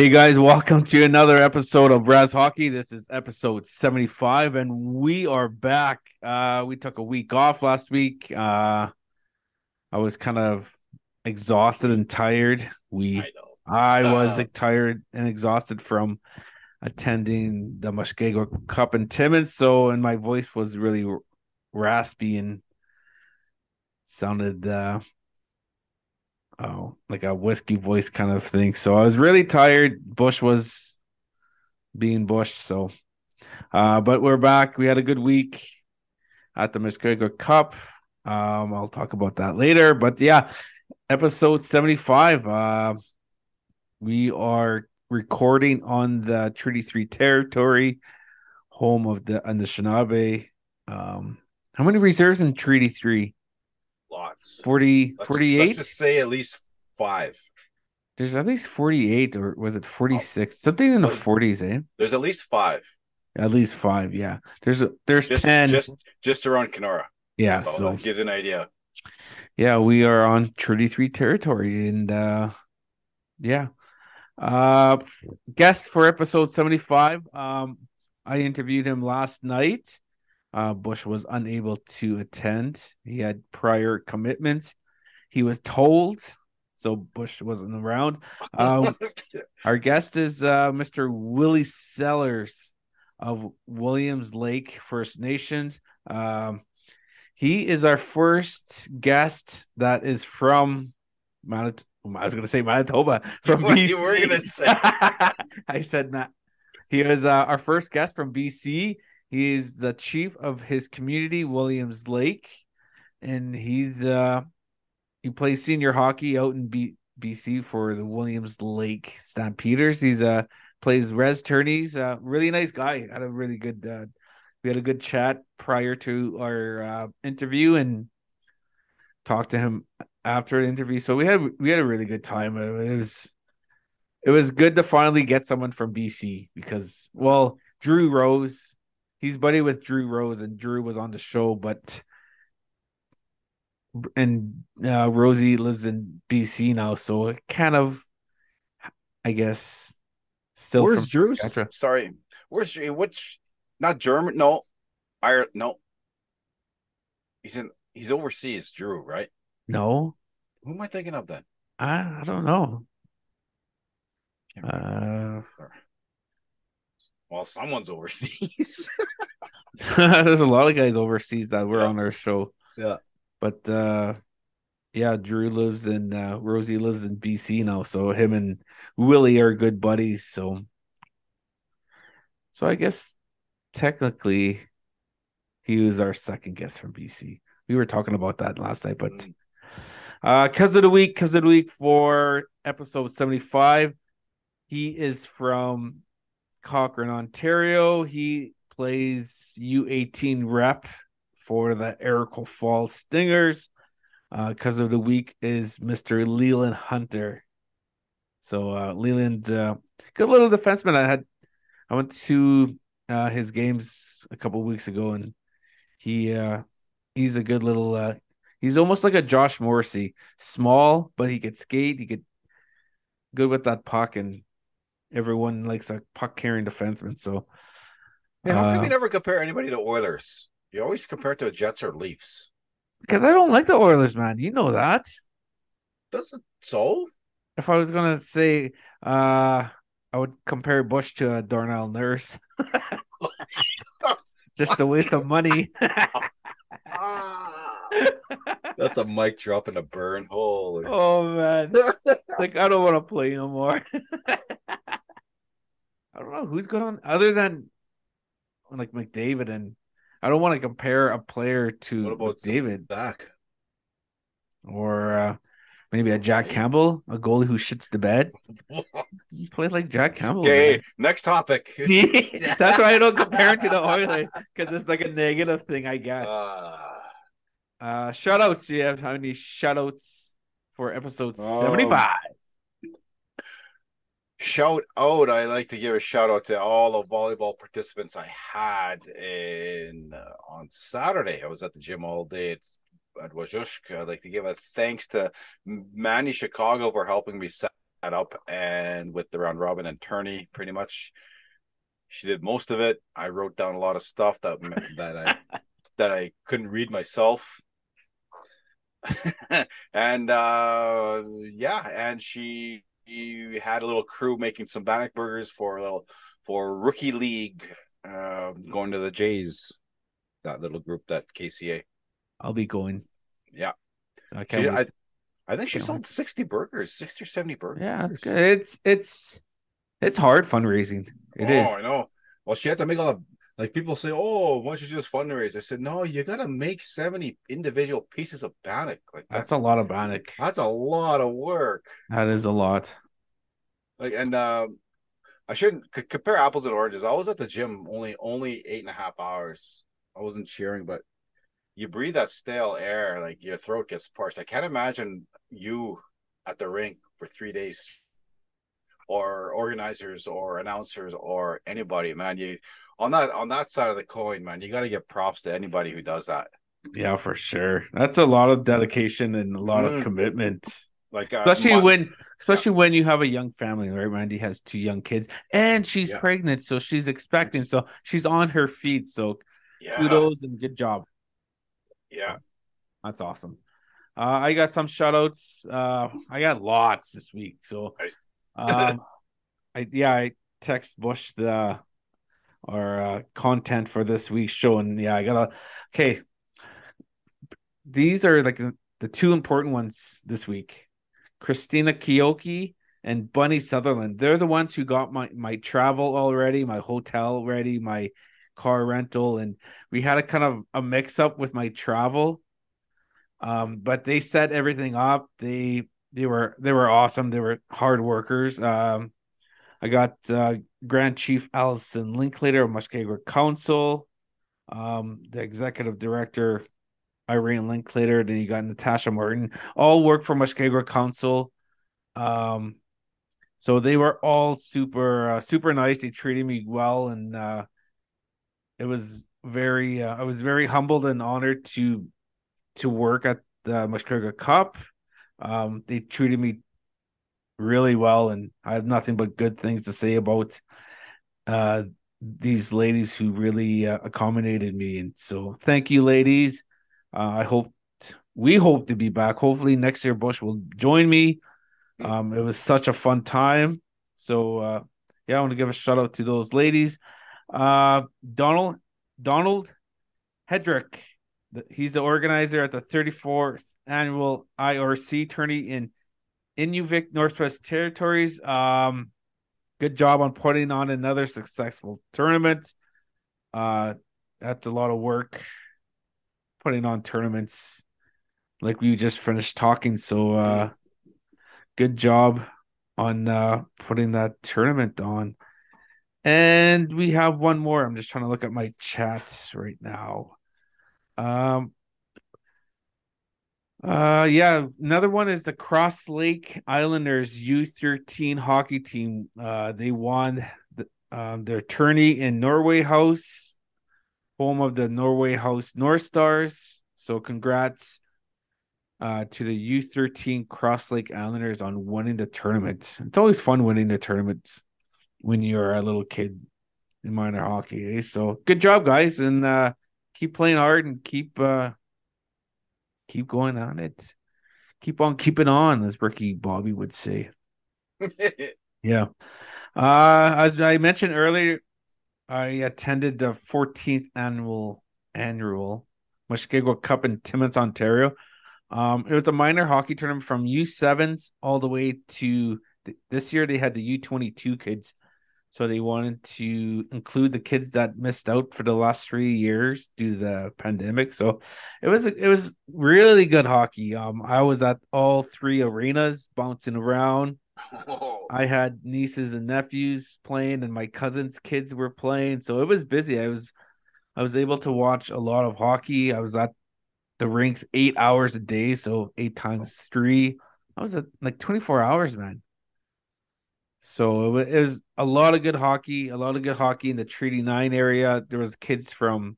Hey guys, welcome to another episode of Res Hockey. This is episode 75 and we are back. Uh we took a week off last week. Uh I was kind of exhausted and tired. We I. I was Uh, tired and exhausted from attending the Mushkegowuk Cup in Timmins, so and my voice was really raspy and sounded uh oh like a whiskey voice kind of thing. So I was really tired. Bush was being Bush, so uh but we're back. We had a good week at the Mushkegowuk Cup. Um I'll talk about that later, but yeah, episode 75 uh we are recording on the Treaty 3 territory, home of the Anishinaabe. Um, how many reserves in Treaty 3? Lots. 40, Let's- 48? Let's just say at least five. There's at least 48, or was it 46? Something in the Oh. 40s, eh? There's at least five. At least five, yeah. There's there's Just 10. just just around Kenora. yeah, So, so gives an idea. yeah, we are on Treaty 3 territory, and uh yeah. Uh guest for episode 75. Um I interviewed him last night. Uh Bush was unable to attend. He had prior commitments. He was told, so Bush wasn't around. Uh, our guest is uh Mr. Willie Sellars of Williams Lake First Nations. Um he is our first guest that is from Manitoba. I was going to say Manitoba from What BC. you were gonna say. I said that. He is uh, our first guest from BC. He is the chief of his community, Williams Lake, and he's uh he plays senior hockey out in B- BC for the Williams Lake Stampeders. He's uh plays res tourneys. Uh, really nice guy. Had a really good. Uh, we had a good chat prior to our uh, interview and talked to him after the interview. So we had we had a really good time. It was it was good to finally get someone from BC because well, Drew Rose, he's buddy with Drew Rose, and Drew was on the show, but and uh, Rosie lives in BC now, so it kind of, I guess, still Where's? Saskatchewan. Sorry. Where's Drew? Which not German? No. Ireland no. He's in he's overseas, Drew, right? No, Who am I thinking of then? I I don't know. Uh, well, someone's overseas. there's a lot of guys overseas that were Yeah. on our show. Yeah. But uh yeah, Drew lives in uh Rosie lives in BC now, so him and Willie are good buddies. So so I guess technically he was our second guest from BC. We were talking about that last night, but Mm. uh cuz of the week, cuz of the week for episode 75. He is from Cochrane, Ontario. He plays U18 rep for the Iroquois Falls Stingers. Uh, because of the week is Mr. Leland Hunter. So uh Leland, uh, good little defenseman. I had I went to uh his games a couple weeks ago and he uh he's a good little uh he's almost like a Josh Morrissey, small, but he could skate, he could good with that puck and everyone likes a puck carrying defenseman. So Hey, how come Uh, you never compare anybody to Oilers? You always compare it to Jets or Leafs. because I don't like the Oilers, man. You know that. Doesn't solve. If I was gonna say uh I would compare Bush to a Darnell Nurse. Just a waste of money. Ah. That's a mic drop in a burn hole. oh man. Like I don't want to play no more. I don't know who's going on other than like McDavid and I don't want to compare a player to What about David Zach? or uh, maybe a Jack Campbell, a goalie who shits the bed. He played like Jack Campbell. Okay, man. next topic. See, that's why I don't compare him to the Oilers because it's like a negative thing, I guess. Ah. Uh, shout outs. Do you have how many shout outs for episode Oh. 75? Shout out i like to give a shout out to all the volleyball participants i had in uh, on saturday i was at the gym all day at, at Wajusk. i'd like to give a thanks to manny chicago for helping me set up and with the round robin and tourney, pretty much. She did most of it. I wrote down a lot of stuff that that I that I couldn't read myself. and uh yeah, and she had a little crew making some bannock burgers for a little for rookie league uh, going to the Jays, that little group that KCA. I'll be going. Yeah. I can't she, I, I think she sold wait. 60 burgers, 60 or 70 burgers. Yeah, that's good. It's it's it's hard fundraising. It oh, is. I know. Well, she had to make all the like people say, oh, why don't you just fundraise? I said, no, you gotta make 70 individual pieces of bannock. Like that's, that's a lot of bannock. That's a lot of work. That is a lot. Like and um I shouldn't c- compare apples and oranges. I was at the gym only only eight and a half hours. I wasn't cheering, but you breathe that stale air, like your throat gets parched. I can't imagine you at the rink for three days, or organizers, or announcers, or anybody. Man, you on that on that side of the coin, man, you got to give props to anybody who does that. Yeah, for sure. That's a lot of dedication and a lot mm. of commitment. Like uh, especially my, when especially yeah. when you have a young family, right? Randy has two young kids and she's yeah. pregnant, so she's expecting, so she's on her feet. So yeah. kudos and good job. Yeah. That's awesome. Uh, I got some shout outs. Uh, I got lots this week. So um, I yeah, I text Bush the our uh, content for this week's show, and yeah, I gotta okay. These are like the two important ones this week. Christina Kioki and Bunny Sutherland. They're the ones who got my my travel already, my hotel ready, my car rental, and we had a kind of a mix up with my travel. Um, but they set everything up. They they were they were awesome. They were hard workers. Um, I got uh, Grand Chief Allison Linklater of Mushkegowuk Council, um, the executive director Irene Linklater, then you got Natasha Martin, all work for Mushkegowuk Council. Um, so they were all super, uh, super nice. They treated me well, and uh, it was very, uh, I was very humbled and honored to to work at the Mushkegowuk Cup. Um, they treated me really well, and I have nothing but good things to say about uh, these ladies who really uh, accommodated me. And so, thank you, ladies. Uh, I hope we hope to be back. Hopefully next year Bush will join me. Um, it was such a fun time. So uh, yeah, I want to give a shout out to those ladies. Uh, Donald Donald Hedrick, he's the organizer at the 34th annual IRC tourney in Inuvik Northwest Territories. Um, good job on putting on another successful tournament. Uh, that's a lot of work putting on tournaments like we just finished talking. So uh good job on uh putting that tournament on. And we have one more. I'm just trying to look at my chats right now. Um uh yeah, another one is the Cross Lake Islanders U13 hockey team. Uh they won the, um, their tourney in Norway House home of the Norway House North Stars. So congrats uh, to the U13 Cross Lake Islanders on winning the tournament. It's always fun winning the tournaments when you're a little kid in minor hockey. Eh? So good job, guys, and uh, keep playing hard and keep uh, keep going on it. Keep on keeping on, as Ricky Bobby would say. yeah. Uh, as I mentioned earlier, I attended the 14th annual annual Mushkegowuk Cup in Timmins, Ontario. Um, it was a minor hockey tournament from U7s all the way to th- this year. They had the U22 kids, so they wanted to include the kids that missed out for the last three years due to the pandemic. So it was it was really good hockey. Um, I was at all three arenas, bouncing around. I had nieces and nephews playing, and my cousins' kids were playing, so it was busy. I was, I was able to watch a lot of hockey. I was at the rinks eight hours a day, so eight times three. I was at like twenty four hours, man. So it was a lot of good hockey, a lot of good hockey in the Treaty Nine area. There was kids from,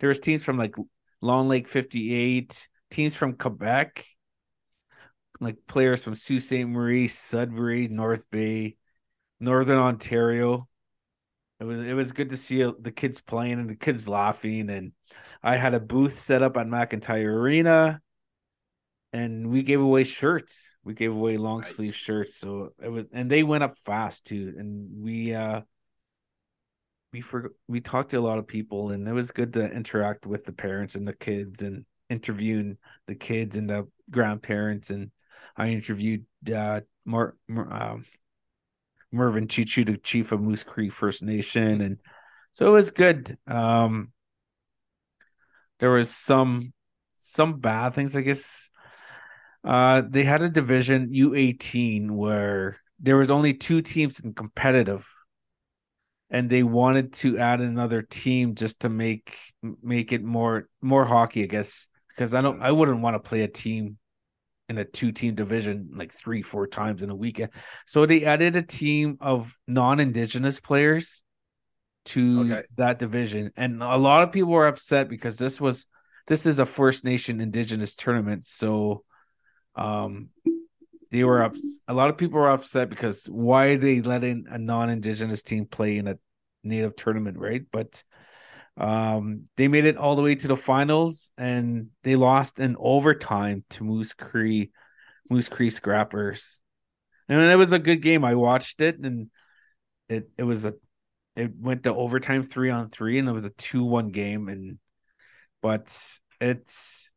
there was teams from like Long Lake fifty eight, teams from Quebec like players from Sault Ste. Marie, Sudbury, North Bay, Northern Ontario. It was it was good to see uh, the kids playing and the kids laughing. And I had a booth set up at McIntyre Arena, and we gave away shirts. We gave away long nice. sleeve shirts. So it was, and they went up fast too. And we uh we for we talked to a lot of people, and it was good to interact with the parents and the kids and interviewing the kids and the grandparents and I interviewed uh, Mar- Mar- um, Mervin Cheechoo, the chief of Moose Cree First Nation, and so it was good. Um, there was some some bad things, I guess. Uh, they had a division U18 where there was only two teams in competitive, and they wanted to add another team just to make make it more more hockey, I guess. Because I don't, I wouldn't want to play a team in a two team division like three, four times in a weekend. So they added a team of non indigenous players to okay. that division. And a lot of people were upset because this was this is a First Nation indigenous tournament. So um they were up a lot of people were upset because why are they letting a non-indigenous team play in a native tournament, right? But um, they made it all the way to the finals and they lost in overtime to Moose Cree, Moose Cree Scrappers. And it was a good game. I watched it and it it was a it went to overtime three on three and it was a two one game and but it's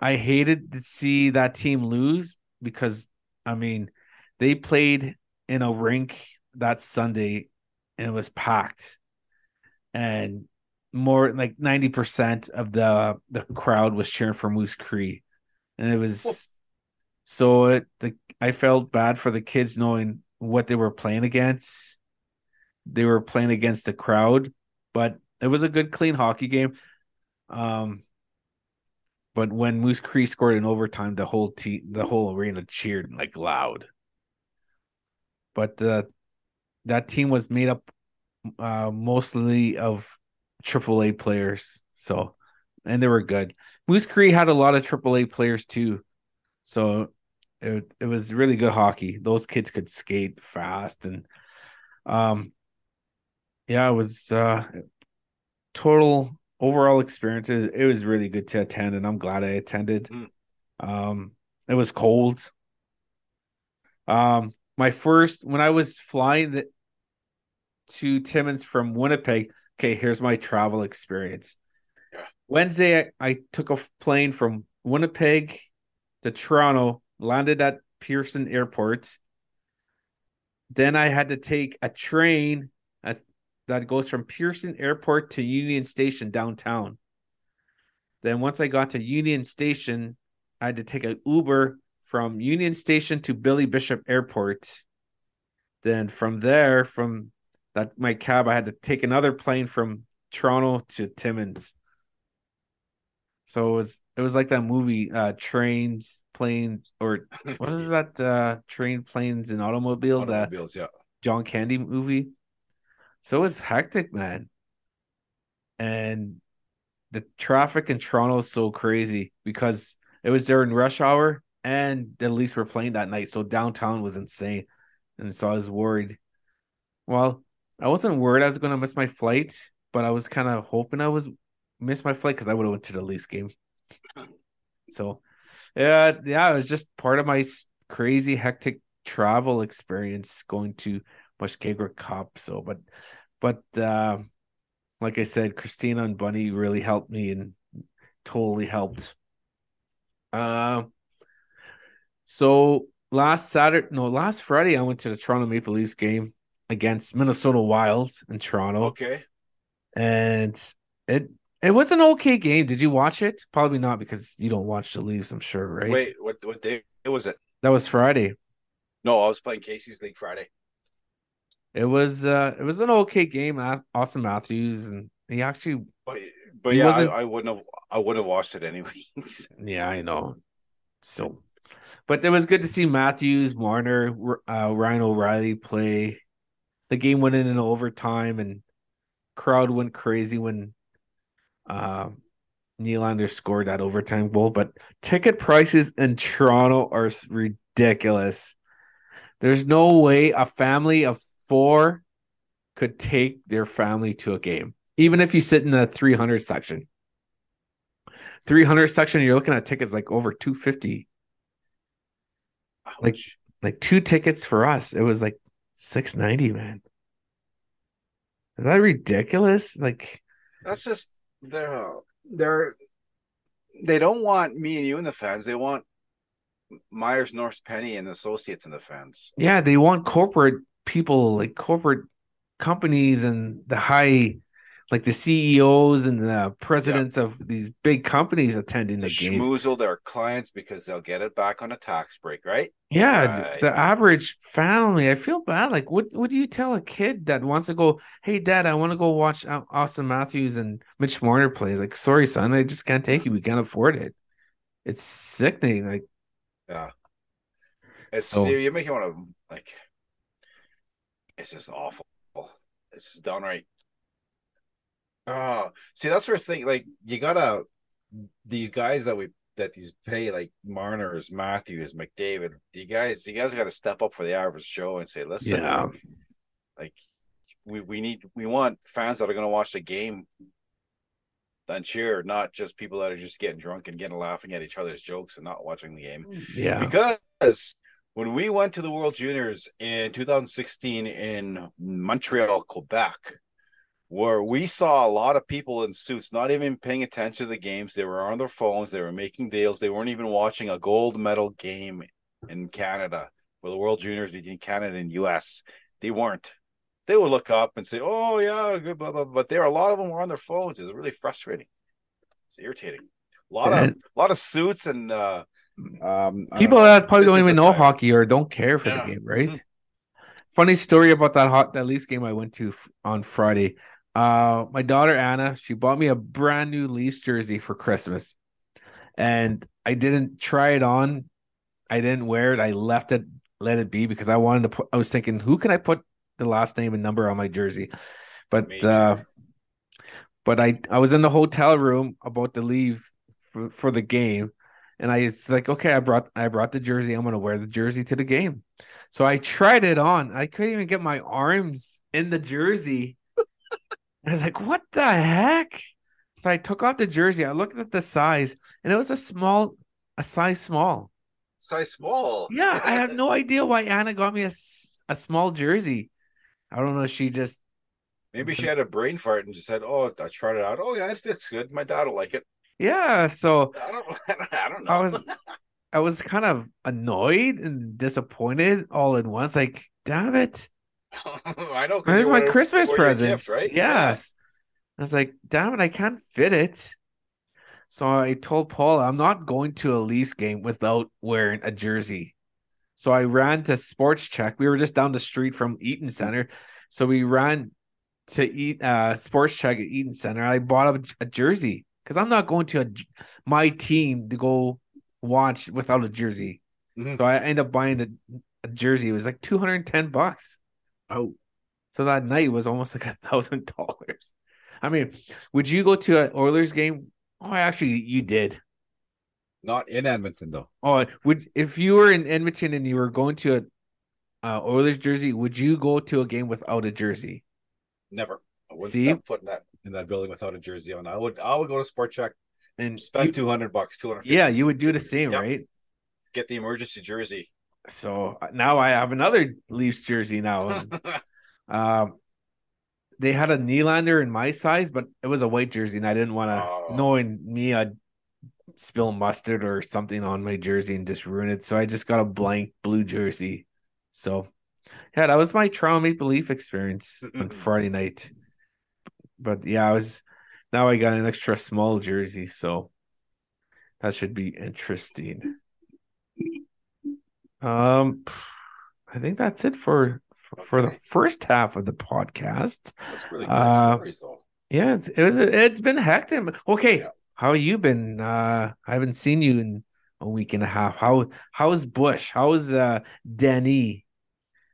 I hated to see that team lose because I mean they played in a rink that Sunday and it was packed and more like 90% of the the crowd was cheering for Moose Cree. And it was so it the I felt bad for the kids knowing what they were playing against. They were playing against the crowd, but it was a good clean hockey game. Um but when Moose Cree scored in overtime, the whole team, the whole arena cheered like loud. But uh, that team was made up uh, mostly of AAA players. So, and they were good. Moose Cree had a lot of AAA players too. So it, it was really good hockey. Those kids could skate fast and um yeah, it was uh total overall experiences, It, was really good to attend and I'm glad I attended. Mm. Um it was cold. Um my first when I was flying the to Timmins from Winnipeg. Okay, here's my travel experience. Yeah. Wednesday, I, I took a plane from Winnipeg to Toronto, landed at Pearson Airport. Then I had to take a train that goes from Pearson Airport to Union Station downtown. Then once I got to Union Station, I had to take an Uber from Union Station to Billy Bishop Airport. Then from there, from that my cab I had to take another plane from Toronto to Timmins. So it was it was like that movie uh trains, planes or what is that uh train planes and automobile automobiles, that yeah. John Candy movie. So it's hectic, man. And the traffic in Toronto is so crazy because it was during rush hour and the Leafs were playing that night. So downtown was insane. And so I was worried. Well, I wasn't worried I was going to miss my flight, but I was kind of hoping I was miss my flight because I would have went to the Leafs game. So, yeah, yeah, it was just part of my crazy hectic travel experience going to Mushkegowuk Cup. So, but, but, uh, like I said, Christina and Bunny really helped me and totally helped. Uh, so last Saturday, no, last Friday, I went to the Toronto Maple Leafs game against Minnesota Wild in Toronto. Okay. And it it was an okay game. Did you watch it? Probably not because you don't watch the Leafs, I'm sure, right? Wait, what what day was it? That was Friday. No, I was playing Casey's League Friday. It was uh it was an okay game. Auston Matthews and he actually But, but he yeah, I, I, wouldn't have I would have watched it anyways. Yeah, I know. So but it was good to see Matthews, Marner, uh, Ryan O'Reilly play the game went in an overtime and crowd went crazy when uh, Nylander scored that overtime goal, but ticket prices in Toronto are ridiculous. There's no way a family of four could take their family to a game, even if you sit in the 300 section. 300 section, you're looking at tickets like over 250. Like, like two tickets for us, it was like 690, man. Is that ridiculous? Like, that's just they're uh, they're they don't want me and you and the fans. They want Myers, North Penny, and Associates and the fans. Yeah, they want corporate people, like corporate companies and the high, like the CEOs and the presidents yeah. of these big companies attending to the games. Schmoozle their clients because they'll get it back on a tax break, right? Yeah, right. the average family. I feel bad. Like, what what do you tell a kid that wants to go? Hey, Dad, I want to go watch Auston Matthews and Mitch Marner plays. Like, sorry, son, I just can't take you. We can't afford it. It's sickening. Like, yeah, it's so, you make you want to like. It's just awful. It's just downright. Oh, see, that's first thing. Like, you gotta these guys that we that these pay like Marner's, Matthews, McDavid. You guys, you guys got to step up for the average show and say, listen, yeah. like, like we we need we want fans that are going to watch the game and cheer, not just people that are just getting drunk and getting laughing at each other's jokes and not watching the game. Yeah, because when we went to the World Juniors in 2016 in Montreal, Quebec, where we saw a lot of people in suits not even paying attention to the games. They were on their phones, they were making deals, they weren't even watching a gold medal game in Canada for the World Juniors between Canada and US. They weren't. They would look up and say, Oh yeah, good, blah, blah, but there are a lot of them were on their phones. It's really frustrating. It's irritating. A lot of a lot of suits and uh um people that probably don't even know hockey or don't care for yeah. the game, right? Mm-hmm. Funny story about that hot that Leafs game I went to on Friday. Uh, my daughter Anna, she bought me a brand new Leafs jersey for Christmas, and I didn't try it on. I didn't wear it. I left it, let it be because I wanted to put. I was thinking, who can I put the last name and number on my jersey? But uh, but I I was in the hotel room about to leave for, for the game, and I was like, okay, I brought I brought the jersey. I'm gonna wear the jersey to the game. So I tried it on. I couldn't even get my arms in the jersey. I was like, what the heck? So I took off the jersey. I looked at the size, and it was a small, a size small. Size small. Yeah, I have no idea why Anna got me a, a small jersey. I don't know. She just maybe she had a brain fart and just said, "Oh, I tried it out. Oh yeah, it fits good. My dad will like it." Yeah. So I don't. I don't know. I was, I was kind of annoyed and disappointed all at once. Like, damn it! I don't know. There's my Christmas present, gift, right? Yes. Yeah. I was like, damn it, I can't fit it. So I told Paul, I'm not going to a Leafs game without wearing a jersey. So I ran to Sports Check. We were just down the street from Eaton Center. So we ran to eat uh Sports Check at Eaton Center. I bought a, a jersey because I'm not going to a, my team to go watch without a jersey. Mm-hmm. So I end up buying a, a jersey. It was like 210 bucks. Oh, so that night was almost like a thousand dollars. I mean, would you go to an Oilers game? Oh, actually, you did. Not in Edmonton, though. Oh, would if you were in Edmonton and you were going to a uh, Oilers jersey, would you go to a game without a jersey? Never. I wouldn't See? step foot in that in that building without a jersey on. I would. I would go to Sport Chek and spend two hundred bucks, two hundred. Yeah, you would do the same, yep. right? Get the emergency jersey. So uh, now I have another Leafs jersey now. um, they had a Nylander in my size, but it was a white jersey, and I didn't want to. Oh. Knowing me, I'd spill mustard or something on my jersey and just ruin it. So I just got a blank blue jersey. So yeah, that was my Toronto Maple Leaf experience on Friday night. But yeah, I was now I got an extra small jersey, so that should be interesting. Um, I think that's it for for, okay. for the first half of the podcast. That's really good uh, stories, though. Yeah, it's it was, it's been hectic. Okay, yeah. how you been? Uh, I haven't seen you in a week and a half. How how's Bush? How's uh Danny?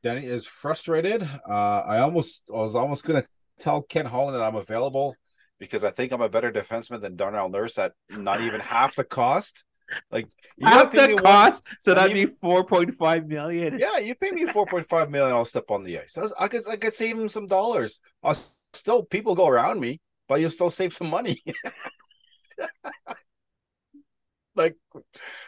Danny is frustrated. Uh, I almost I was almost gonna tell Ken Holland that I'm available because I think I'm a better defenseman than Darnell Nurse at not even half the cost. Like you Half the cost, so that'd be four point five million. Yeah, you pay me four point five million, I'll step on the ice. That's- I could I could save him some dollars. I'll still people go around me, but you'll still save some money. like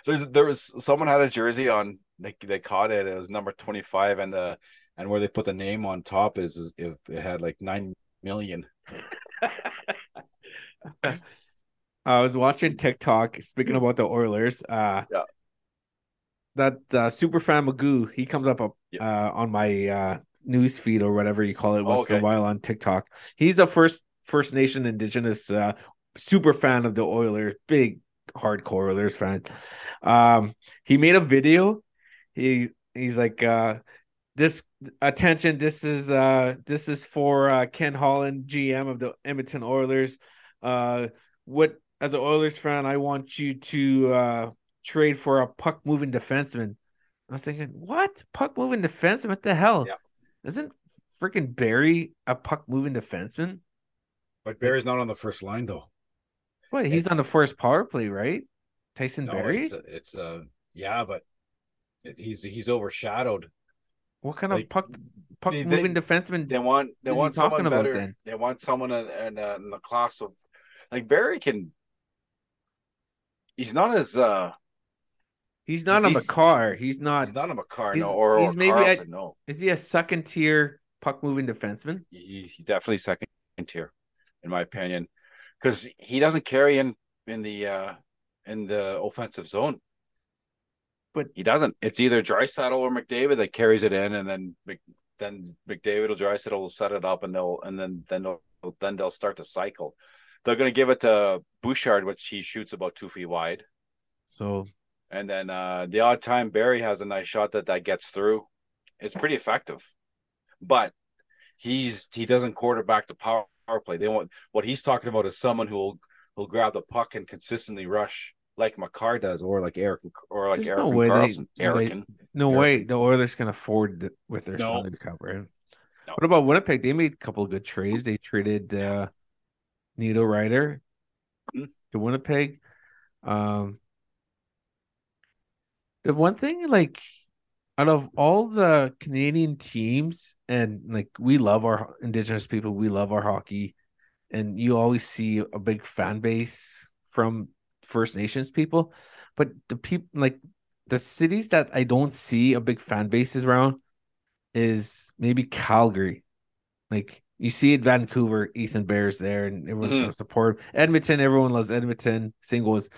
there's there was someone had a jersey on they they caught it. It was number twenty five, and the and where they put the name on top is, is it, it had like nine million. I was watching TikTok. Speaking about the Oilers, uh, Yeah. that uh, super fan Magoo, he comes up uh, Yeah. on my uh, news feed or whatever you call it once in a while on TikTok. He's a first First Nation Indigenous uh, super fan of the Oilers, big hardcore Oilers fan. Um, he made a video. He he's like, uh, this attention. This is uh, this is for uh, Ken Holland, GM of the Edmonton Oilers. Uh, what as an Oilers fan, I want you to uh trade for a puck moving defenseman. I was thinking, what puck moving defenseman? What the hell? Yeah. Isn't freaking Barrie a puck moving defenseman? But Barrie's not on the first line though. What? He's on the first power play, right? Tyson No, Barrie. it's it's uh yeah, but he's he's overshadowed. What kind like, of puck puck they- they- moving defenseman? They want they want someone talking about better. then? They want someone in, in, uh, in the class of like Barrie can. He's not as uh He's not a Makar. He's not. he's not a Makar he's- no or, he's or maybe Karlsson, no. Is he a second tier puck moving defenseman? He, he definitely second tier, in my opinion, because he doesn't carry in in the uh in the offensive zone. But- he doesn't. It's either Draisaitl or McDavid that carries it in, and then then McDavid or Draisaitl will set it up, and they'll and then then they'll then they'll start the cycle. They're going to give it to Bouchard, which he shoots about two feet wide, So and then uh the odd time Barrie has a nice shot that that gets through. It's pretty effective, but he's he doesn't quarterback the power play. They want what he's talking about is someone who will will grab the puck and consistently rush like Makar does, or like Eric or like There's Eric no way they- Karlsson. they- Eric no Eric- way the Oilers can afford it with their No. salary cap, right? No. What about Winnipeg? They made a couple of good trades. They traded uh Niederreiter Mhm. to Winnipeg. Um the one thing like out of all the Canadian teams and like we love our indigenous people, we love our hockey and you always see a big fan base from First Nations people, but the people like the cities that I don't see a big fan bases around is maybe Calgary. Like you see it, Vancouver, Ethan Bears there, and everyone's Mhm. gonna support Edmonton. Everyone loves Edmonton. Same goes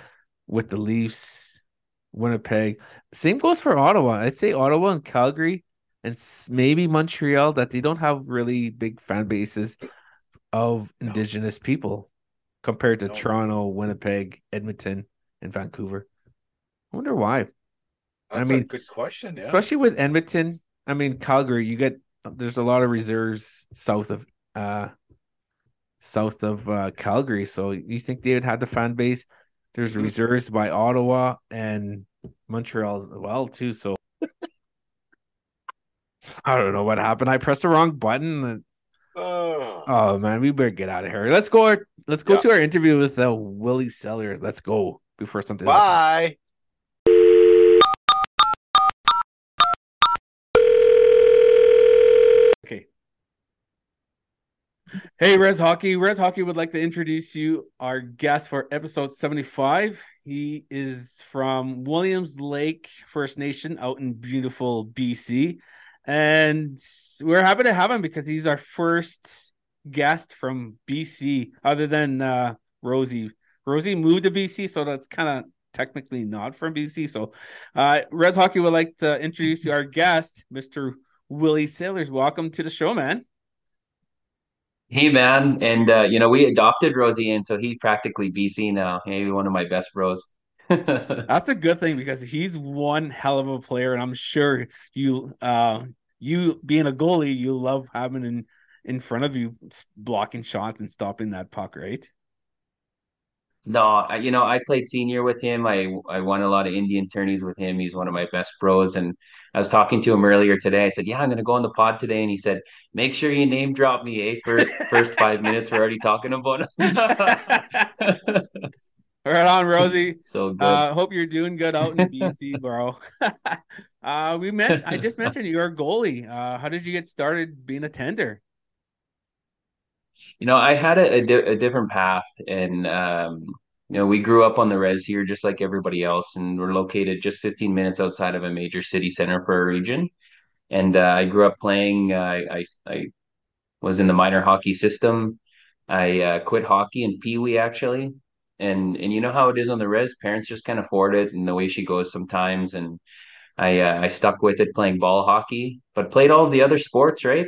with the Leafs, Winnipeg. Same goes for Ottawa. I'd say Ottawa and Calgary, and maybe Montreal that they don't have really big fan bases of No. Indigenous people compared to. Toronto, Winnipeg, Edmonton, and Vancouver. I wonder why. That's I a mean, good question. Yeah. especially with Edmonton. I mean, Calgary, you get there's a lot of reserves south of uh south of uh Calgary. So you think they would have the fan base? There's Mhm. reserves by Ottawa and Montreal as well too. So I don't know what happened. I pressed the wrong button. Oh, Oh man, we better get out of here. Let's go. Let's go Yeah. to our interview with uh, Willie Sellars. Let's go before something. else bye. Okay. Hey, Res Hockey. Res Hockey would like to introduce you our guest for episode 75. He is from Williams Lake First Nation out in beautiful BC. And we're happy to have him because he's our first guest from BC, other than uh, Rosie. Rosie moved to BC, so that's kind of technically not from BC. So, uh, Res Hockey would like to introduce our guest, Mr. Willie Sellars. Welcome to the show, man. Hey man, and uh, you know we adopted Rosie in, so he's practically BC now. Maybe one of my best bros. That's a good thing because he's one hell of a player, and I'm sure you, uh, you being a goalie, you love having in in front of you blocking shots and stopping that puck, right? No, I, you know, I played senior with him. I I won a lot of Indian tourneys with him. He's one of my best pros. And I was talking to him earlier today. I said, "Yeah, I'm going to go on the pod today." And he said, "Make sure you name drop me, eh? First first five minutes, we're already talking about him." Right on, Rosie. So good. Uh, hope you're doing good out in BC, bro. uh, we mentioned. I just mentioned you're a goalie. Uh, how did you get started being a tender? You know, I had a, a, di a different path, and um, you know, we grew up on the res here, just like everybody else, and we're located just 15 minutes outside of a major city center for a region. And uh, I grew up playing. Uh, I I was in the minor hockey system. I uh, quit hockey in Pee Wee actually, and and you know how it is on the res. Parents just can't afford it, and the way she goes sometimes. And I uh, I stuck with it playing ball hockey, but played all the other sports, right?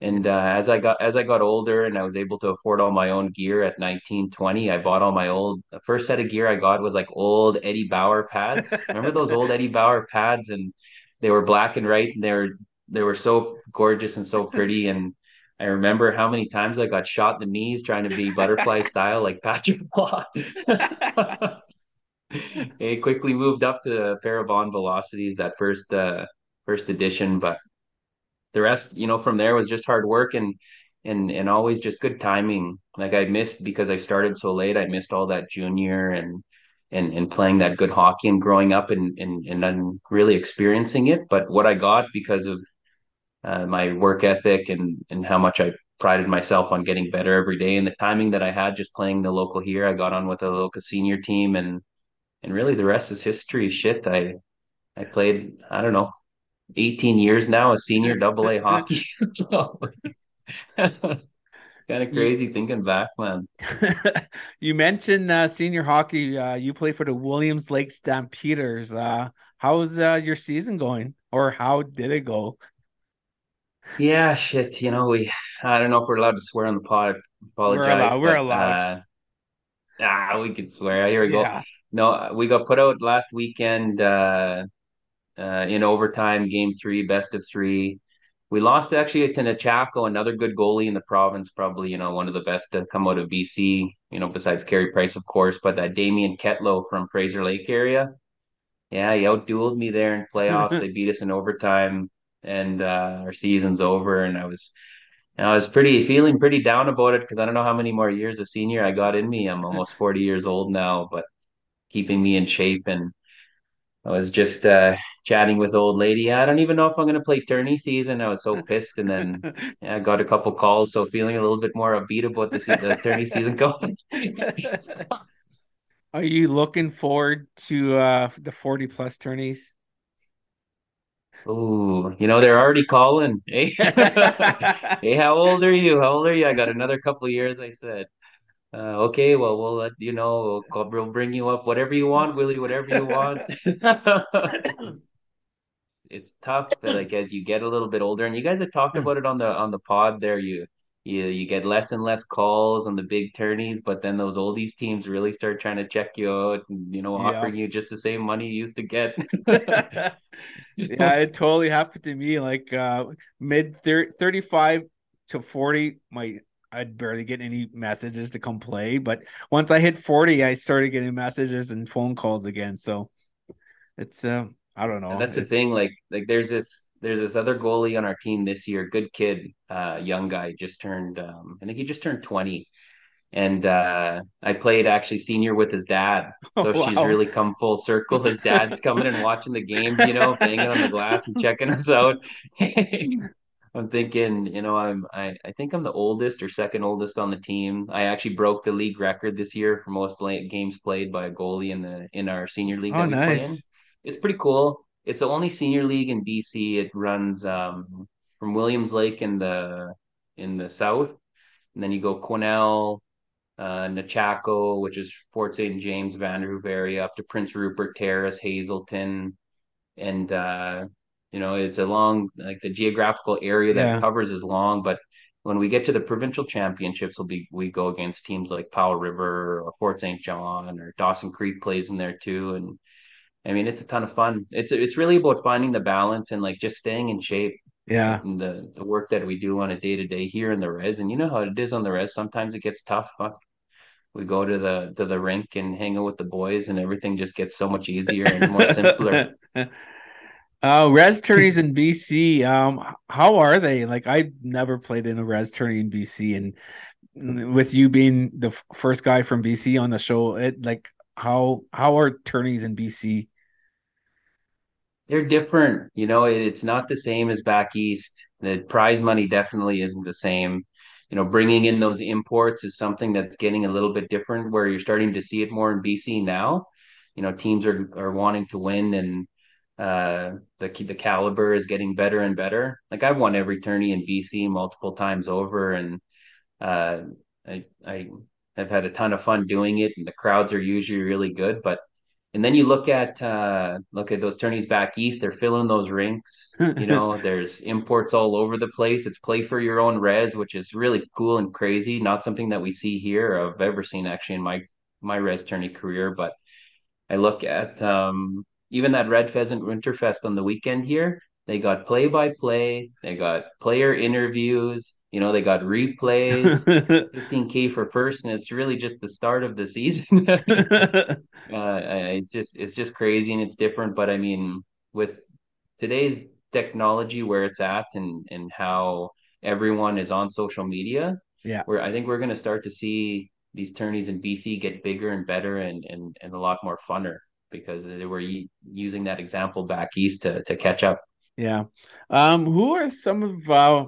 And uh, as I got as I got older and I was able to afford all my own gear at 19, 20, I bought all my old the first set of gear I got was like old Eddie Bauer pads. Remember those old Eddie Bauer pads and they were black and white and they were they were so gorgeous and so pretty and I remember how many times I got shot in the knees trying to be butterfly style like Patrick Roy. It quickly moved up to a pair of Vaughn Velocities that first uh first edition, but the rest, you know, from there was just hard work and and and always just good timing. Like I missed because I started so late. I missed all that junior and and and playing that good hockey and growing up and and and then really experiencing it. But what I got because of uh, my work ethic and and how much I prided myself on getting better every day and the timing that I had just playing the local here. I got on with a local senior team and and really the rest is history. Shit, I I played I don't know 18 years now as senior double A hockey. kind of you, crazy thinking back, man. you mentioned uh, senior hockey. Uh, you play for the Williams Lake Stampeders. Uh, how's uh, your season going, or how did it go? Yeah, shit. You know, we I don't know if we're allowed to swear on the pod. Apologize. We're allowed. We're allowed. uh, ah, we can swear. Here we go. No, we got put out last weekend uh, uh, in overtime, game three, best of three. We lost actually to Nechako, another good goalie in the province, probably, you know, one of the best to come out of BC, you know, besides Carey Price, of course, but that Damian Ketlo from Fraser Lake area. Yeah, he outdueled me there in playoffs. They beat us in overtime and uh, our season's over. And I was I was pretty feeling pretty down about it because I don't know how many more years of senior I got in me. I'm almost 40 years old now, but keeping me in shape and I was just uh, chatting with the old lady. I don't even know if I'm going to play tourney season. I was so pissed, and then yeah, I got a couple calls, so feeling a little bit more upbeat about the se- the tourney season going. Are you looking forward to uh, the 40 plus tourneys? Oh, you know they're already calling. Hey, hey, how old are you? How old are you? I got another couple of years. I said. Uh, okay, well, we'll let you know. We'll, we'll bring you up whatever you want, Willie, whatever you want. it's tough but like as you get a little bit older and you guys have talked about it on the on the pod there you you you get less and less calls on the big tourneys but then those oldies teams really start trying to check you out and you know Yeah. offering you just the same money you used to get yeah, it totally happened to me. Like uh mid 35 to 40, my I'd barely get any messages to come play. But once I hit 40, I started getting messages and phone calls again. So it's uh I don't and know. that's the thing like like there's this there's this other goalie on our team this year good kid uh young guy just turned um I think he just turned 20 and uh, I played actually senior with his dad. oh So she's wow. really come full circle. His dad's coming and watching the games, you know, banging on the glass and checking us out. I'm thinking, you know, I'm I, I think I'm the oldest or second oldest on the team. I actually broke the league record this year for most play, games played by a goalie in the in our senior league Oh that we play in. nice. It's pretty cool. It's the only senior league in BC. It runs um, from Williams Lake in the in the south, and then you go Quesnel, uh, Nechako, which is Fort St. James, Vanderhoof area, up to Prince Rupert Terrace, Hazelton, and uh, you know it's a long like the geographical area that Yeah. covers is long, but when we get to the provincial championships, we'll be we go against teams like Powell River or Fort St. John or Dawson Creek plays in there too, and I mean it's a ton of fun. It's it's really about finding the balance and like just staying in shape. Yeah. the the work that we do on a day to day here in the res, and you know how it is on the res. Sometimes it gets tough. Huh? we go to the to the rink and hang out with the boys, and everything just gets so much easier and more simpler. uh, res tourneys in BC, um, how are they? Like I've never played in a res tourney in BC, and with you being the first guy from BC on the show, it like how how are tourneys in BC? They're different, you know. It, it's not the same as back east. The prize money definitely isn't the same. You know, bringing in those imports is something that's getting a little bit different. Where you're starting to see it more in BC now. You know, teams are are wanting to win, and uh, the the caliber is getting better and better. Like I've won every tourney in BC multiple times over, and uh, I I have had a ton of fun doing it, and the crowds are usually really good. But and then you look at uh, look at those tourneys back east; they're filling those rinks. You know, there's imports all over the place. It's play for your own res, which is really cool and crazy. Not something that we see here. I've ever seen actually in my my res tourney career. But I look at um, even that Red Pheasant Winterfest on the weekend here. They got play by play. They got player interviews you know, they got replays, 15k for first, and it's really just the start of the season. uh, it's just it's just crazy and it's different. But I mean, with today's technology where it's at and and how everyone is on social media, yeah, where I think we're gonna start to see these tourneys in BC get bigger and better and and and a lot more funner because they were using that example back east to to catch up. Yeah. Um, who are some of uh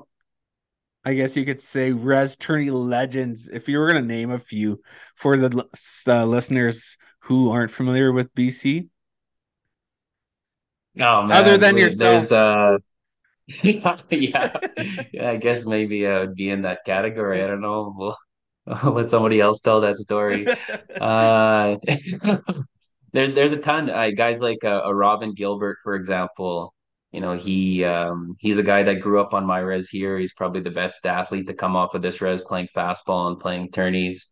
I guess you could say res tourney legends. If you were going to name a few for the uh, listeners who aren't familiar with BC, oh other than yourself, uh, yeah, yeah, I guess maybe I would be in that category. I don't know. We'll, will let somebody else tell that story. uh, there, there's a ton. Uh, guys like uh, a Robin Gilbert, for example you know, he um, he's a guy that grew up on my res here. He's probably the best athlete to come off of this res playing fastball and playing tourneys.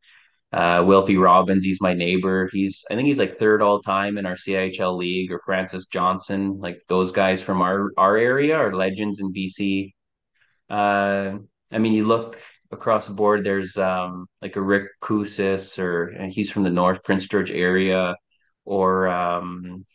Uh, Wilpie Robbins, he's my neighbor. He's I think he's like third all time in our CIHL league. Or Francis Johnson, like those guys from our our area are legends in BC. Uh, I mean, you look across the board. There's um, like a Rick Kousis, or he's from the North Prince George area, or um,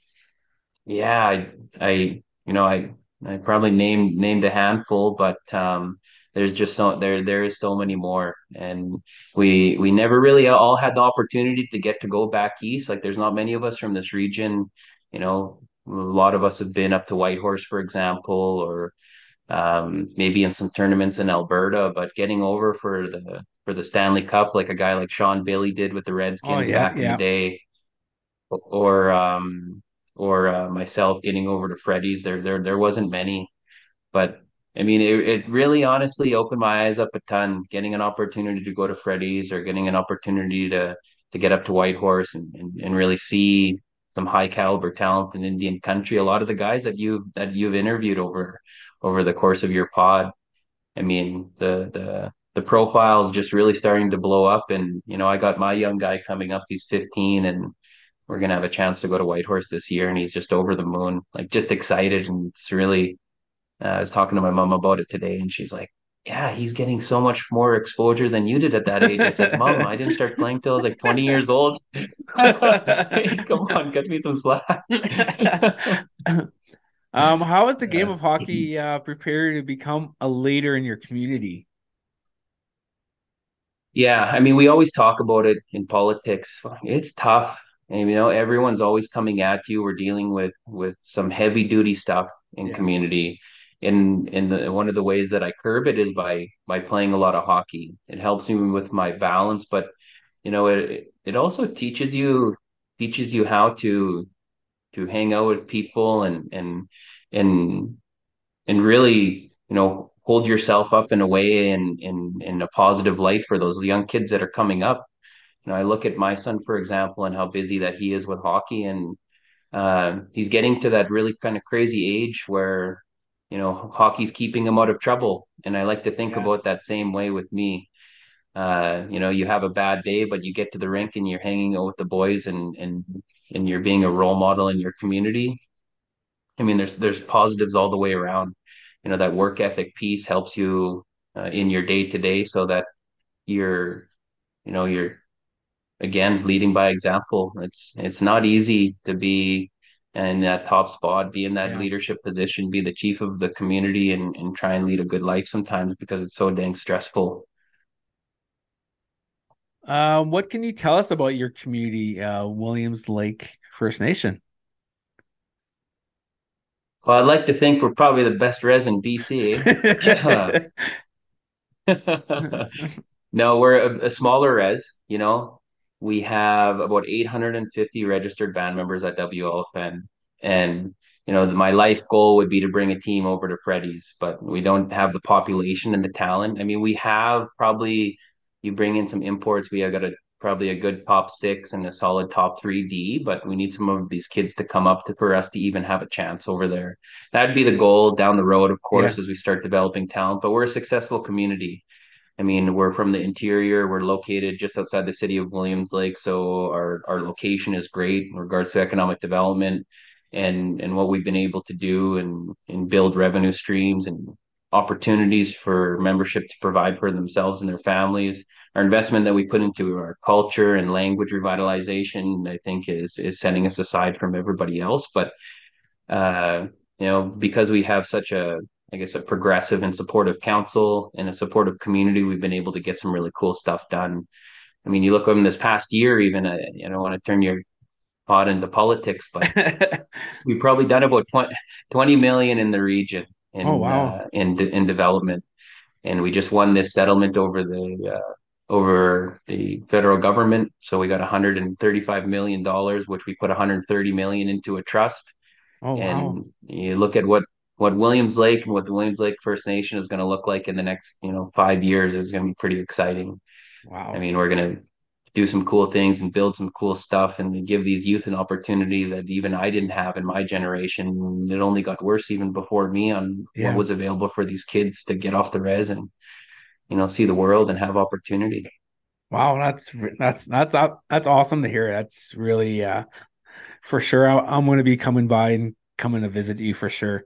yeah, I, I you know, I I probably named named a handful, but um, there's just so there there is so many more, and we we never really all had the opportunity to get to go back east. Like there's not many of us from this region, you know. A lot of us have been up to Whitehorse, for example, or um, maybe in some tournaments in Alberta. But getting over for the for the Stanley Cup, like a guy like Sean Bailey did with the Redskins oh, yeah, back yeah. in the day, or um, or uh, myself getting over to Freddy's. There, there, there wasn't many, but I mean, it, it really honestly opened my eyes up a ton. Getting an opportunity to go to Freddy's or getting an opportunity to to get up to Whitehorse and, and, and really see some high caliber talent in Indian country. A lot of the guys that you that you've interviewed over over the course of your pod, I mean, the the the profile is just really starting to blow up. And you know, I got my young guy coming up. He's 15, and we're gonna have a chance to go to Whitehorse this year, and he's just over the moon, like just excited, and it's really. Uh, I was talking to my mom about it today, and she's like, "Yeah, he's getting so much more exposure than you did at that age." I said, "Mom, I didn't start playing till I was like 20 years old. come on, cut me some slack." um, how has the game of hockey uh, prepared to become a leader in your community? Yeah, I mean, we always talk about it in politics. It's tough and you know everyone's always coming at you. We're dealing with with some heavy duty stuff in yeah. community. And and the, one of the ways that i curb it is by by playing a lot of hockey. It helps me with my balance but you know it it also teaches you teaches you how to to hang out with people and and and and really you know hold yourself up in a way in in in a positive light for those young kids that are coming up you know, I look at my son, for example, and how busy that he is with hockey, and uh, he's getting to that really kind of crazy age where, you know, hockey's keeping him out of trouble. And I like to think yeah. about that same way with me. Uh, you know, you have a bad day, but you get to the rink and you're hanging out with the boys, and and and you're being a role model in your community. I mean, there's there's positives all the way around. You know, that work ethic piece helps you uh, in your day to day, so that you're, you know, you're again, leading by example. It's it's not easy to be in that top spot, be in that Yeah. leadership position, be the chief of the community, and and try and lead a good life sometimes because it's so dang stressful. Um, what can you tell us about your community, uh, Williams Lake First Nation? Well, I'd like to think we're probably the best res in BC. no, we're a, a smaller res, you know. We have about 850 registered band members at WLFN. And, you know, my life goal would be to bring a team over to Freddy's, but we don't have the population and the talent. I mean, we have probably, you bring in some imports, we have got a probably a good top six and a solid top three D, but we need some of these kids to come up to, for us to even have a chance over there. That'd be the goal down the road, of course, Yeah. as we start developing talent. But we're a successful community. I mean, we're from the interior. We're located just outside the city of Williams Lake, so our our location is great in regards to economic development and and what we've been able to do and and build revenue streams and opportunities for membership to provide for themselves and their families. Our investment that we put into our culture and language revitalization, I think, is is setting us aside from everybody else. But uh, you know, because we have such a I guess a progressive and supportive council and a supportive community, we've been able to get some really cool stuff done. I mean, you look at in this past year, even I, I don't want to turn your pot into politics, but we've probably done about 20, 20 million in the region in Oh, wow. uh, in in development, and we just won this settlement over the uh, over the federal government. So we got 135 million dollars, which we put 130 million into a trust. Oh, wow. And you look at what what Williams Lake and what the Williams Lake First Nation is going to look like in the next you know five years is going to be pretty exciting. Wow. I mean, we're going to do some cool things and build some cool stuff and give these youth an opportunity that even I didn't have in my generation. It only got worse even before me on Yeah. what was available for these kids to get off the res and you know see the world and have opportunity. Wow, that's that's that's that's awesome to hear. That's really uh for sure. I, I'm going to be coming by and coming to visit you for sure.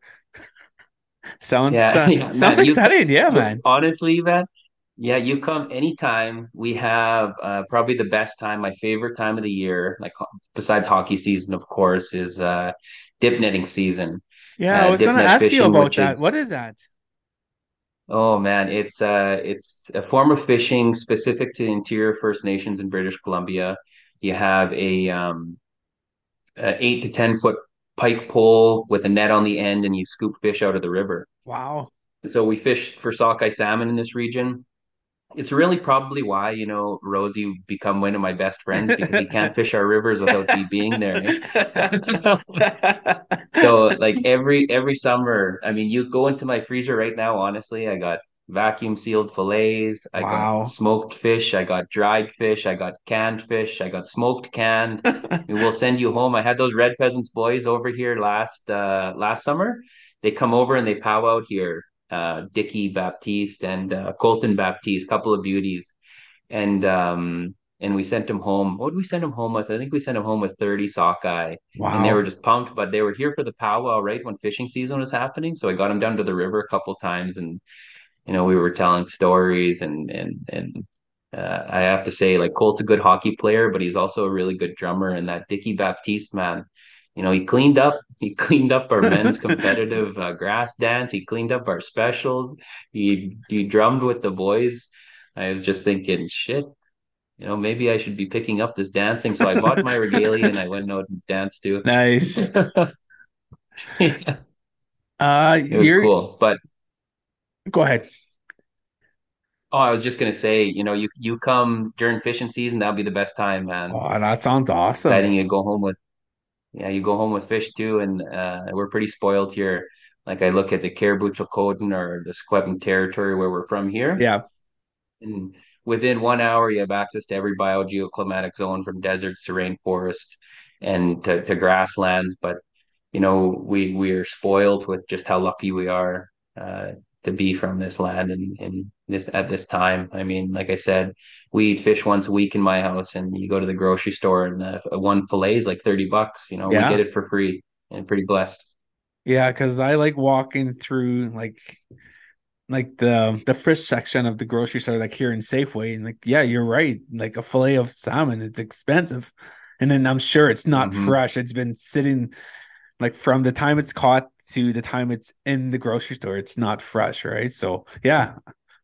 Sounds Yeah, uh, yeah, sounds man, you- exciting. Yeah, man. Honestly, man, yeah, you come anytime. We have uh, probably the best time, my favorite time of the year, like besides hockey season, of course, is uh, dip netting season. Yeah, I uh, was going to ask you about that. is- What is that? Oh man, it's uh it's a form of fishing specific to interior First Nations in British Columbia. You have a um a eight to ten foot pike pole with a net on the end, and you scoop fish out of the river. Wow. So we fish for sockeye salmon in this region. It's really probably why, you know, Rosie become one of my best friends because he can't fish our rivers without me being there. So like every every summer, I mean, you go into my freezer right now, honestly, I got vacuum sealed fillets, I Wow. got smoked fish, I got dried fish, I got canned fish, I got smoked canned. We will send you home. I had those Red Pheasants boys over here last uh last summer. They come over and they pow out here. Uh Dickie Baptiste and uh, Colton Baptiste, couple of beauties. And um and we sent them home. What did we send them home with? I think we sent them home with 30 sockeye and they were just pumped, but they were here for the powwow right when fishing season was happening. So I got them down to the river a couple times, and you know we were telling stories, and and and uh, I have to say, like Colt's a good hockey player, but he's also a really good drummer. And that Dickie Baptiste man, you know, he cleaned up. He cleaned up our men's competitive uh, grass dance. He cleaned up our specials. He he drummed with the boys. I was just thinking, shit, you know, maybe I should be picking up this dancing. So I bought my regalia and I went out and danced too. Nice. Yeah, Uh it was you're cool. But go ahead. oh, I was just gonna say, you know, you you come during fishing season, that'll be the best time, man. Oh, that sounds awesome. Exciting. You go home with yeah, you go home with fish too, and uh, we're pretty spoiled here. Like I look at the Cariboo Chilcotin or the Secwepemc territory where we're from here, Yeah. and within one hour you have access to every biogeoclimatic zone from deserts to rainforest and to, to grasslands. But you know, we we are spoiled with just how lucky we are uh, to be from this land and, and this at this time. I mean, like I said, we eat fish once a week in my house, and you go to the grocery store and uh, one fillet is like thirty bucks. You know, Yeah. we get it for free and pretty blessed. Yeah, because I like walking through like like the the fish section of the grocery store, like here in Safeway, and like yeah, you're right. Like a fillet of salmon, it's expensive, and then I'm sure it's not Mhm. fresh. It's been sitting like from the time it's caught to the time it's in the grocery store. It's not fresh, right? So yeah,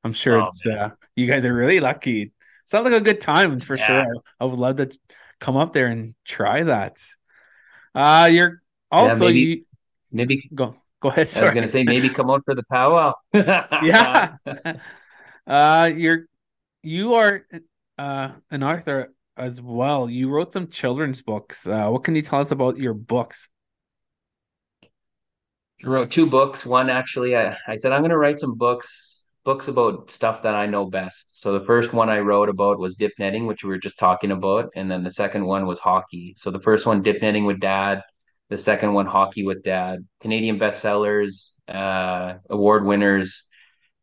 I'm sure Oh, it's uh, you guys are really lucky. Sounds like a good time for sure. Yeah. I, I would love to come up there and try that. Uh you're also maybe- you Maybe go go ahead. I was gonna say maybe come out for the powwow. Yeah. uh you're you are uh an author as well. You wrote some children's books. Uh what can you tell us about your books? Wrote two books. One actually, I, I said I'm going to write some books, books about stuff that I know best. So the first one I wrote about was dip netting, which we were just talking about, and then the second one was hockey. So the first one, dip netting with dad. The second one, hockey with dad. Canadian bestsellers, uh, award winners,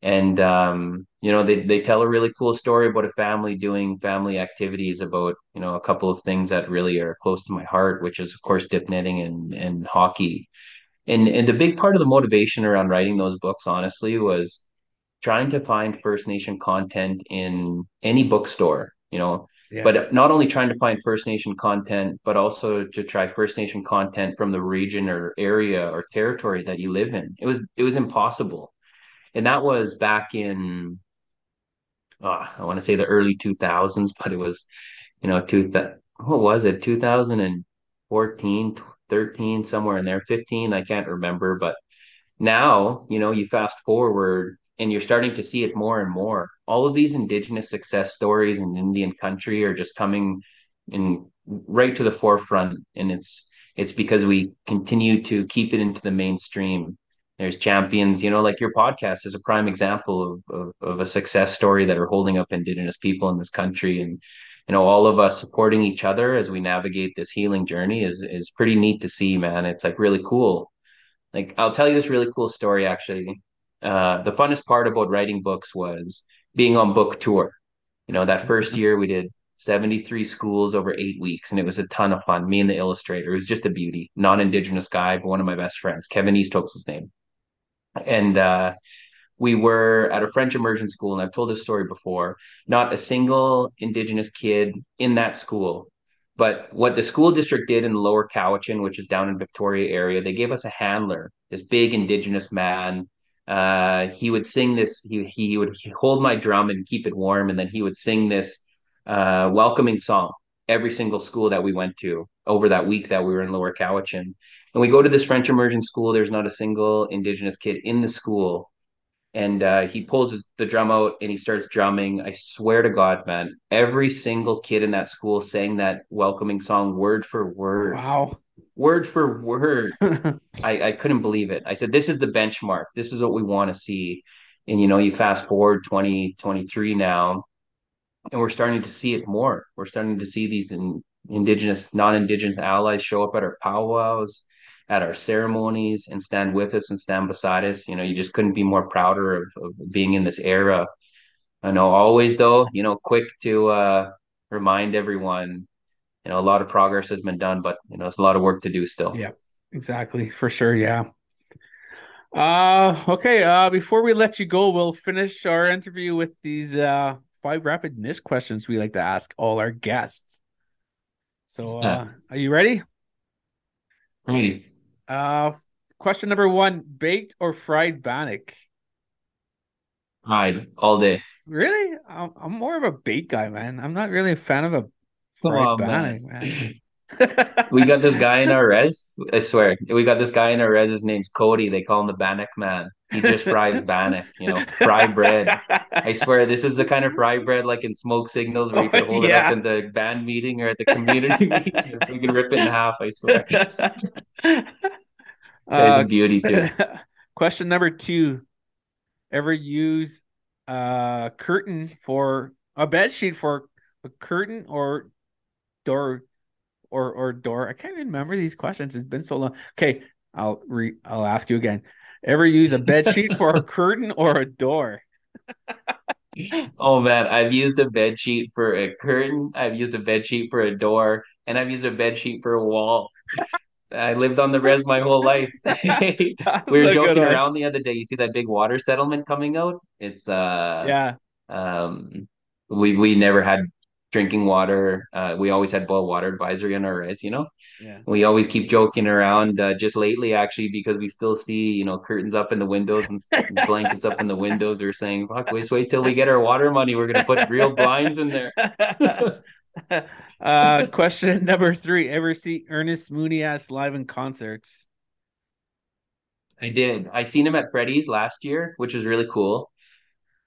and um, you know they they tell a really cool story about a family doing family activities about you know a couple of things that really are close to my heart, which is of course dip netting and and hockey and and the big part of the motivation around writing those books honestly was trying to find first nation content in any bookstore you know? Yeah. but not only trying to find first nation content but also to try first nation content from the region or area or territory that you live in. It was it was impossible. And that was back in uh, i want to say the early 2000s but it was you know two what was it? 2014 13 somewhere in there 15 i can't remember but now you know you fast forward and you're starting to see it more and more. All of these indigenous success stories in indian country are just coming in right to the forefront and it's it's because we continue to keep it into the mainstream. There's champions you know like your podcast is a prime example of, of, of a success story that are holding up indigenous people in this country and you know all of us supporting each other as we navigate this healing journey is is pretty neat to see man it's like really cool like I'll tell you this really cool story actually. Uh, the funnest part about writing books was being on book tour. You know, that first year we did 73 schools over eight weeks, and it was a ton of fun. Me and the illustrator, it was just a beauty. Non-indigenous guy, but one of my best friends, Kevin Easthope's his name. And uh, we were at a French immersion school, and I've told this story before. Not a single indigenous kid in that school but what the school district did in lower Cowichan, which is down in Victoria area, they gave us a handler, this big indigenous man. Uh, he would sing this, he, he would hold my drum and keep it warm. And then he would sing this uh, welcoming song every single school that we went to over that week that we were in lower Cowichan. And we go to this French immersion school. There's not a single indigenous kid in the school and uh, he pulls the drum out and he starts drumming. I swear to God, man, every single kid in that school sang that welcoming song word for word, Wow. word for word. I, I couldn't believe it. I said, this is the benchmark. This is what we want to see. And, you know, you fast forward 2023 now, and we're starting to see it more. We're starting to see these in, indigenous, non-indigenous allies show up at our powwows at our ceremonies and stand with us and stand beside us. You know, you just couldn't be more prouder of, of being in this era. I know always though, you know, quick to uh, remind everyone, you know, a lot of progress has been done, but you know, it's a lot of work to do still. Yeah, exactly. For sure. Yeah. Uh okay. Uh before we let you go, we'll finish our interview with these uh five rapid miss questions we like to ask all our guests. So uh Yeah. are you ready? Right. Uh question number one, baked or fried bannock? Hide all day. Really? I'm, I'm more of a baked guy, man. I'm not really a fan of a fried on, bannock, man. man. we got this guy in our res. I swear, we got this guy in our res. His name's Cody. They call him the Bannock Man. He just fries bannock, you know, fry bread. I swear, this is the kind of fry bread like in smoke signals where you can hold Yeah. it up in the band meeting or at the community meeting. You can rip it in half. I swear, uh, a beauty too. question number two. Ever use a curtain for a bed sheet for a curtain or door or or door? I can't even remember these questions. It's been so long. Okay, I'll re I'll ask you again. Ever use a bed sheet for a curtain or a door? Oh man, I've used a bed sheet for a curtain. I've used a bed sheet for a door, and I've used a bed sheet for a wall. I lived on the res my whole life. we were joking around the other day. You see that big water settlement coming out? It's uh yeah. Um, we we never had drinking water. Uh, we always had boil water advisory on our res. You know. Yeah. We always keep joking around. Uh, just lately, actually, because we still see you know curtains up in the windows and blankets up in the windows. We're saying, "Fuck, wait, wait till we get our water money. We're gonna put real blinds in there." uh, question number three: Ever see Ernest Monias live in concerts? I did. I seen him at Freddy's last year, which was really cool.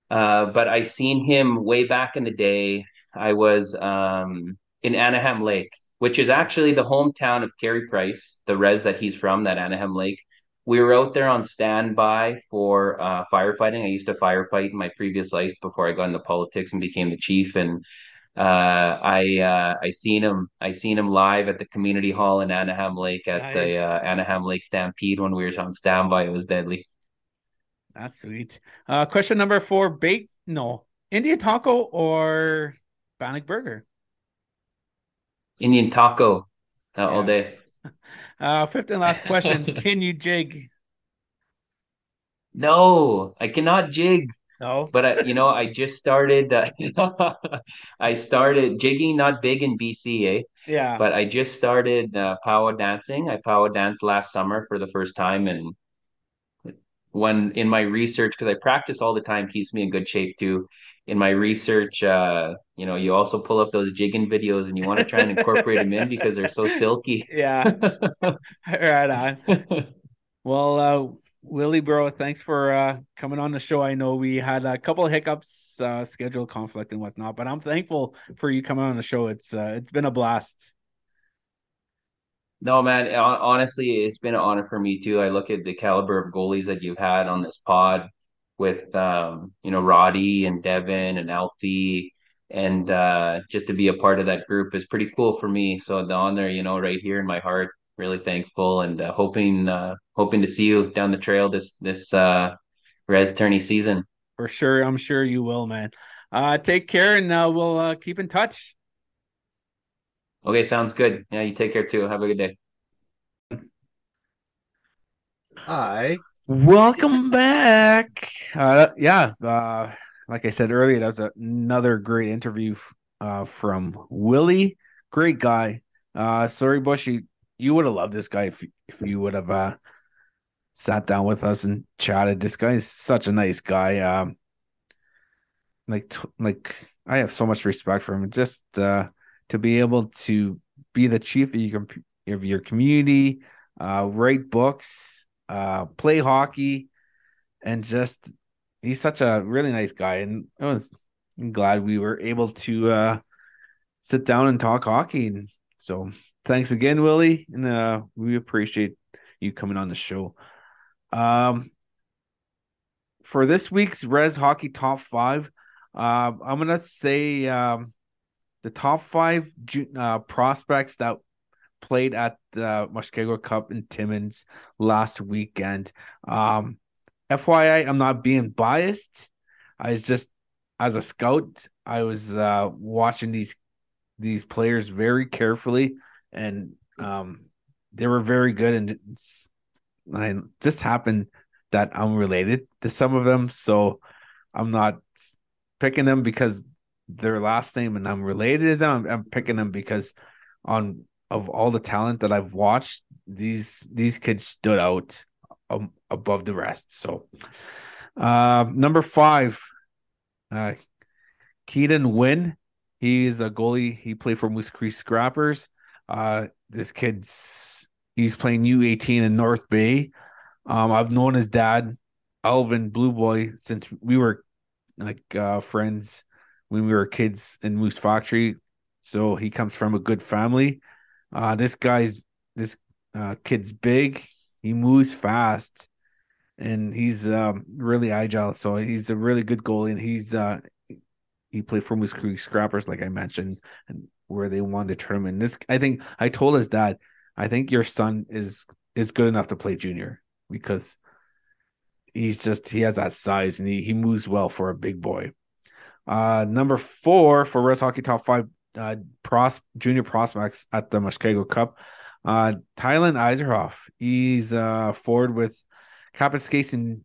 Uh, but I seen him way back in the day. I was um, in Anahim Lake, which is actually the hometown of Carey Price, the res that he's from, that Anahim Lake. We were out there on standby for uh, firefighting. I used to firefight in my previous life before I got into politics and became the chief. And uh, I uh, I seen him I seen him live at the community hall in Anahim Lake at nice. the uh, Anahim Lake Stampede when we were on standby. It was deadly. That's sweet. Uh, question number four: baked no Indian taco or Bannock burger? Indian taco uh, yeah. all day. Uh, fifth and last question: Can you jig? No, I cannot jig. No, but I, you know, I just started. Uh, I started jigging, not big in BC, eh? Yeah. But I just started uh, power dancing. I power danced last summer for the first time, and when in my research, because I practice all the time, keeps me in good shape too. In my research, uh, you know, you also pull up those jigging videos, and you want to try and incorporate them in because they're so silky. Yeah. right on. well, uh, Willie, bro, thanks for uh, coming on the show. I know we had a couple of hiccups, uh, schedule conflict and whatnot, but I'm thankful for you coming on the show. It's uh, it's been a blast. No, man. Honestly, it's been an honor for me too. I look at the caliber of goalies that you've had on this pod with, um, you know, Roddy and Devin and Alfie, and uh, just to be a part of that group is pretty cool for me. So the honor, you know, right here in my heart really thankful and uh, hoping uh, hoping to see you down the trail this this uh, res tourney season. For sure, I'm sure you will, man. Uh, take care, and uh, we'll uh, keep in touch. Okay, sounds good. Yeah, you take care too. Have a good day. Hi. Welcome back. Uh, yeah, uh, like I said earlier, that was another great interview uh, from Willie. Great guy. Uh, sorry, Bushy you would have loved this guy if if you would have uh, sat down with us and chatted. This guy is such a nice guy. Um, like like I have so much respect for him. Just uh, to be able to be the chief of your of your community, write books, uh, play hockey, and just he's such a really nice guy. And I was glad we were able to uh, sit down and talk hockey. And so thanks again, Willie, and uh, we appreciate you coming on the show. Um, for this week's Res Hockey Top Five, uh, I'm gonna say um, the top five uh, prospects that played at the Mushkegowuk Cup in Timmins last weekend. Um, FYI, I'm not being biased. I was just as a scout, I was uh, watching these these players very carefully and um, they were very good. And I just happened that I'm related to some of them, so I'm not picking them because their last name and I'm related to them. I'm, I'm picking them because on of all the talent that I've watched, these these kids stood out um, above the rest. So, uh, number five, uh, Keaton Wynn. He's a goalie. He played for Moose Cree Scrappers. Uh, this kid's he's playing U18 in North Bay. Um, I've known his dad, Alvin Blue Boy, since we were like uh, friends when we were kids in Moose Factory. So he comes from a good family. Uh, this guy's this uh, kid's big. He moves fast, and he's um, really agile. So he's a really good goalie, and he's uh, he played for Moose Cree Scrappers, like I mentioned, and where they won the tournament. This I think I told his dad, I think your son is is good enough to play junior because he's just he has that size and he, he moves well for a big boy. Uh number four for Res Hockey Top Five uh pros junior prospects at the Mushkegowuk Cup. Uh, Tylan Eiserhoff. He's uh forward with Kapuskasing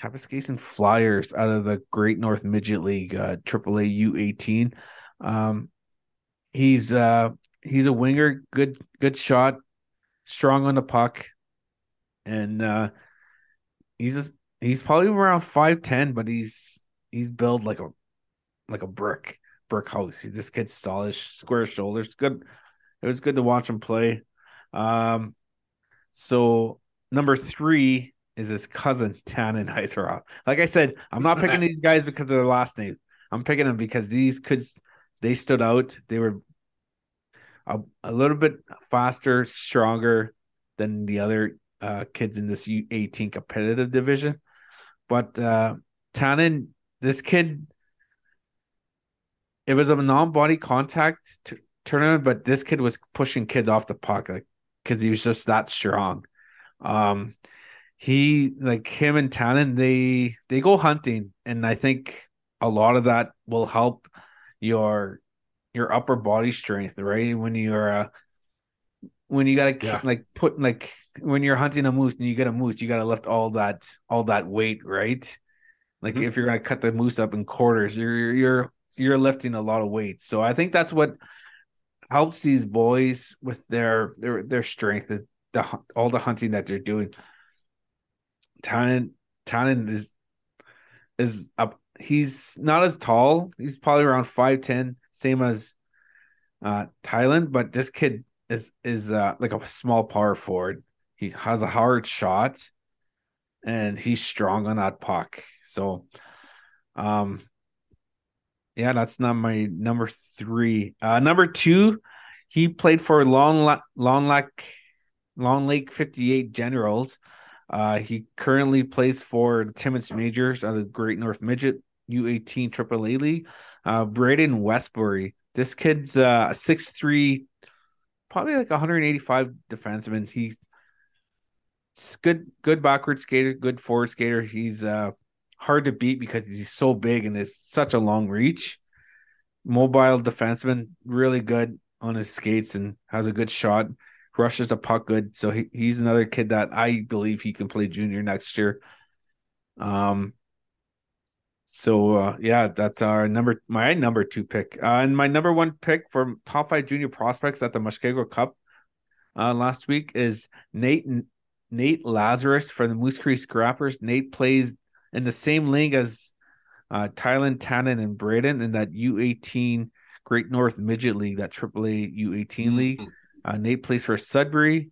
Kapuskasing Flyers out of the Great North Midget League, uh, AAA U18. Um, he's uh he's a winger, good good shot, strong on the puck, and uh, he's a, he's probably around five ten, but he's he's built like a like a brick brick house. This kid's solid, square shoulders. Good. It was good to watch him play. Um, so number three is his cousin Tannen Heiseroff. Like I said, I'm not picking these guys because of their last name. I'm picking them because these kids they stood out. They were a, a little bit faster, stronger than the other uh, kids in this U18 competitive division. But uh, Tannen, this kid, it was a non-body contact t- tournament, but this kid was pushing kids off the puck, like because he was just that strong. Um, he like him and Tannen, they they go hunting, and I think a lot of that will help your your upper body strength, right? When you're uh, when you gotta yeah. like put like when you're hunting a moose and you get a moose, you gotta lift all that all that weight, right? Like mm-hmm. if you're gonna cut the moose up in quarters, you're you're you're lifting a lot of weight. So I think that's what helps these boys with their their their strength is the all the hunting that they're doing. Tannen Tannen is is up. He's not as tall. He's probably around five ten, same as uh Tylan, but this kid is is uh like a small power forward. He has a hard shot and he's strong on that puck. So um yeah, that's not my number three. Uh, number two, he played for Long La- Long Lake Long Lake 58 Generals. Uh, he currently plays for Timmins Majors of the Great North Midget U18 AAA League. Uh, Braden Westbury. This kid's uh, six three, probably like 185 defenseman. He's good, good backward skater, good forward skater. He's uh hard to beat because he's so big and has such a long reach. Mobile defenseman, really good on his skates and has a good shot. Rushes the puck good, so he, he's another kid that I believe he can play junior next year. Um. So uh, yeah, that's our number my number two pick. Uh, and my number one pick for top five junior prospects at the Mushkegowuk Cup uh, last week is Nate Nate Lazarus for the Moose Cree Scrappers. Nate plays in the same league as uh, Tylan, Tannen, and Braden in that U18 Great North Midget League, that AAA U18 mm-hmm. league. Uh, Nate plays for Sudbury.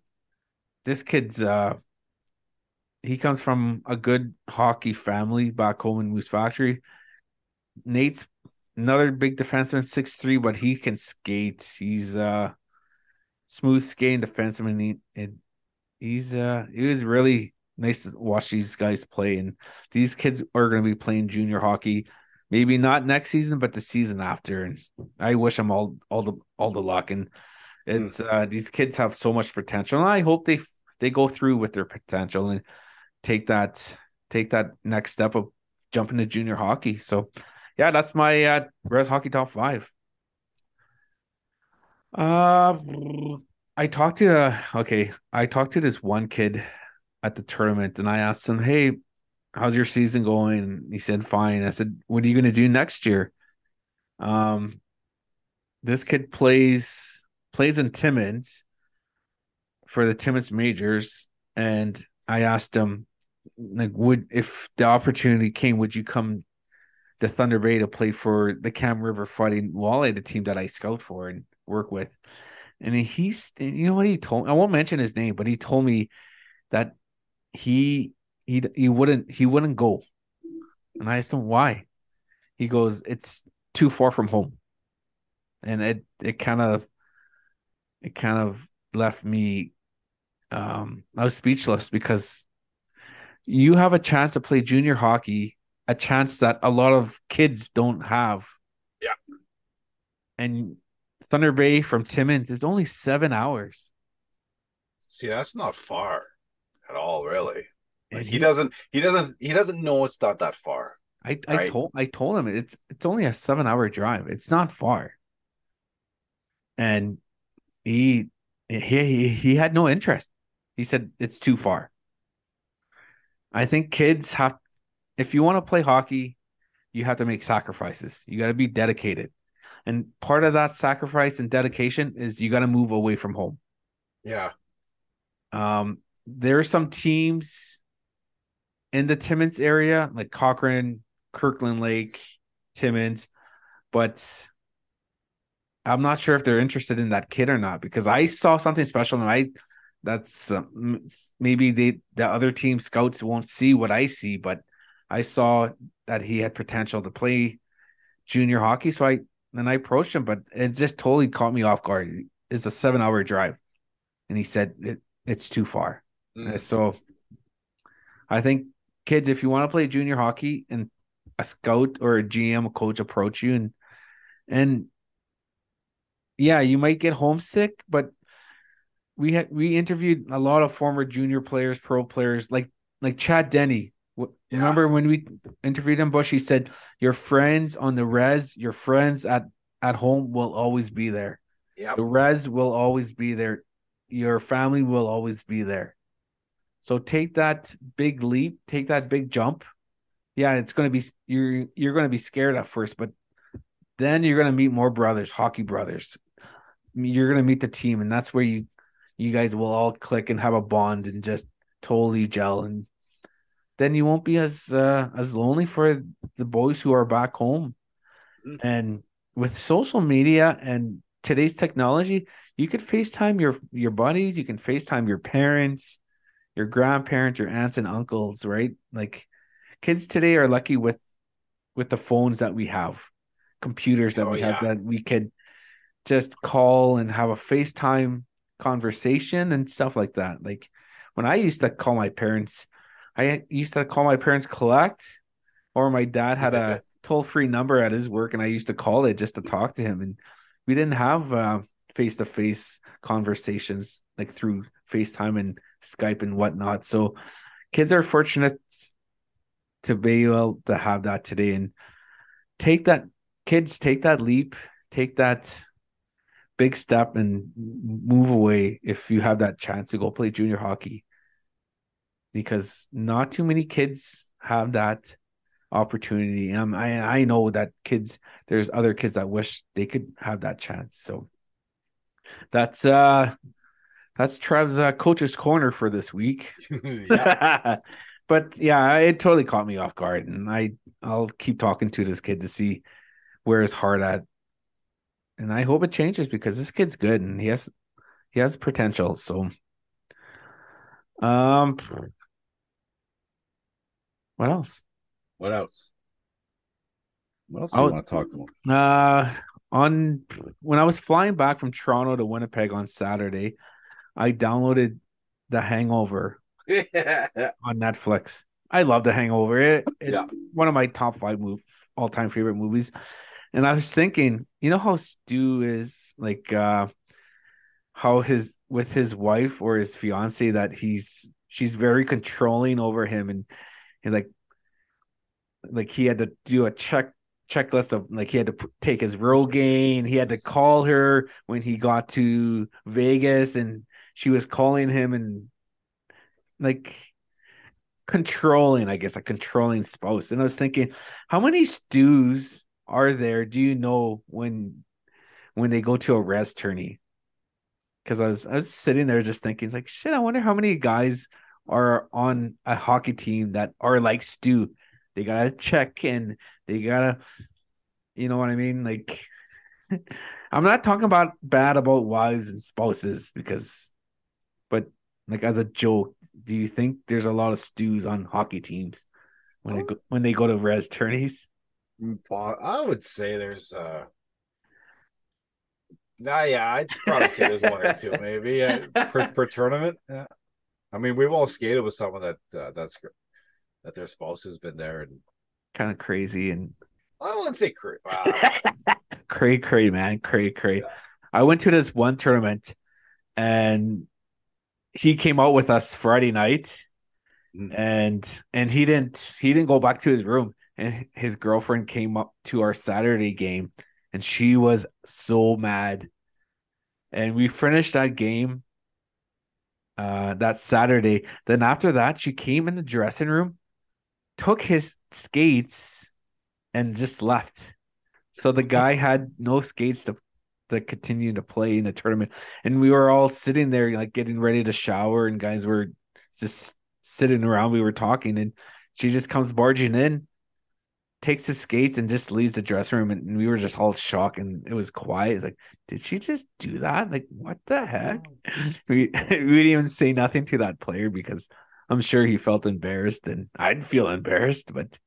This kid's uh, he comes from a good hockey family back home in Moose Factory. Nate's another big defenseman, six three, but he can skate. He's uh smooth skating defenseman. He, and he's uh he was really nice to watch these guys play. And these kids are going to be playing junior hockey, maybe not next season, but the season after. And I wish them all all the all the luck. And it's mm. uh, these kids have so much potential, and I hope they they go through with their potential and take that take that next step of jumping to junior hockey. So, yeah, that's my uh, Res Hockey Top Five. Uh, I talked to uh, okay, I talked to this one kid at the tournament and I asked him, Hey, how's your season going? He said, Fine. I said, What are you gonna do next year? Um this kid plays plays in Timmins for the Timmins majors. And I asked him, like, would if the opportunity came, would you come to Thunder Bay to play for the Kam River Fighting Walleye, the team that I scout for and work with? And he's, you know what he told me? I won't mention his name, but he told me that he he he wouldn't he wouldn't go. And I asked him why. He goes, It's too far from home. And it it kind of it kind of left me um I was speechless because you have a chance to play junior hockey, a chance that a lot of kids don't have. Yeah. And Thunder Bay from Timmins is only seven hours. See, that's not far at all, really. Like he, doesn't he doesn't he doesn't know it's not that far. I, I right? told I told him it's it's only a seven hour drive. It's not far. And he he, he he had no interest. He said it's too far. I think kids have if you want to play hockey, you have to make sacrifices. You got to be dedicated. And part of that sacrifice and dedication is you got to move away from home. Yeah. Um, there are some teams in the Timmins area, like Cochrane, Kirkland Lake, Timmins, but I'm not sure if they're interested in that kid or not because I saw something special and I that's uh, maybe they the other team scouts won't see what I see, but I saw that he had potential to play junior hockey. So I then I approached him, but it just totally caught me off guard. It's a seven hour drive, and he said it, it's too far. Mm. So I think kids, if you want to play junior hockey and a scout or a GM, a coach approach you and and yeah, you might get homesick, but we had we interviewed a lot of former junior players, pro players, like like Chad Denny. Yeah. Remember when we interviewed him, Bush? He said, "Your friends on the res, your friends at at home will always be there. Yeah, the res will always be there. Your family will always be there. So take that big leap, take that big jump. Yeah, it's gonna be you're you're gonna be scared at first, but then you're gonna meet more brothers, hockey brothers. You're gonna meet the team, and that's where you you guys will all click and have a bond and just totally gel and then you won't be as uh, as lonely for the boys who are back home mm. and with social media and today's technology you could facetime your your buddies you can facetime your parents your grandparents your aunts and uncles right like kids today are lucky with with the phones that we have computers that oh, we yeah. have that we could just call and have a facetime conversation and stuff like that. Like when I used to call my parents, I used to call my parents collect, or my dad had a toll free number at his work, and I used to call it just to talk to him. And we didn't have face to face conversations like through FaceTime and Skype and whatnot. So kids are fortunate to be able to have that today and take that kids take that leap, take that big step and move away if you have that chance to go play junior hockey. Because not too many kids have that opportunity. Um, I, I know that kids there's other kids that wish they could have that chance. So that's uh that's Trev's uh, coach's corner for this week but yeah it totally caught me off guard and I I'll keep talking to this kid to see where his heart at and I hope it changes because this kid's good and he has he has potential. So, um, what else? What else? What else do you want to talk about? Uh, on when I was flying back from Toronto to Winnipeg on Saturday, I downloaded The Hangover on Netflix. I love The Hangover. It, it yeah. one of my top five move all time favorite movies. And I was thinking, you know how Stu is like uh how his with his wife or his fiance that he's she's very controlling over him and and like like he had to do a check checklist of like he had to p- take his Rogaine he had to call her when he got to Vegas and she was calling him and like controlling I guess a controlling spouse. And I was thinking how many stews are there do you know when when they go to a res tourney? Because I was I was sitting there just thinking like shit I wonder how many guys are on a hockey team that are like Stu they gotta check in. They gotta you know what I mean? Like I'm not talking about bad about wives and spouses because but like as a joke do you think there's a lot of stews on hockey teams when they go when they go to res tourneys I would say there's uh Nah, yeah, I'd probably say there's one or two, maybe yeah, per, per tournament. Yeah, I mean, we've all skated with someone that uh, that's that their spouse has been there and kind of crazy and I wouldn't say cray, wow. cray, cray, man, cray, cray. Yeah. I went to this one tournament, and he came out with us Friday night, mm. and and he didn't he didn't go back to his room and his girlfriend came up to our Saturday game and she was so mad. and we finished that game uh that Saturday. Then after that, she came in the dressing room, took his skates, and just left. So the guy had no skates to to continue to play in the tournament. And we were all sitting there like getting ready to shower and guys were just sitting around. We were talking and she just comes barging in, takes his skates and just leaves the dressing room. And we were just all shocked and it was quiet. Like, did she just do that? Like, what the heck? we, we didn't even say nothing to that player because I'm sure he felt embarrassed and I'd feel embarrassed, but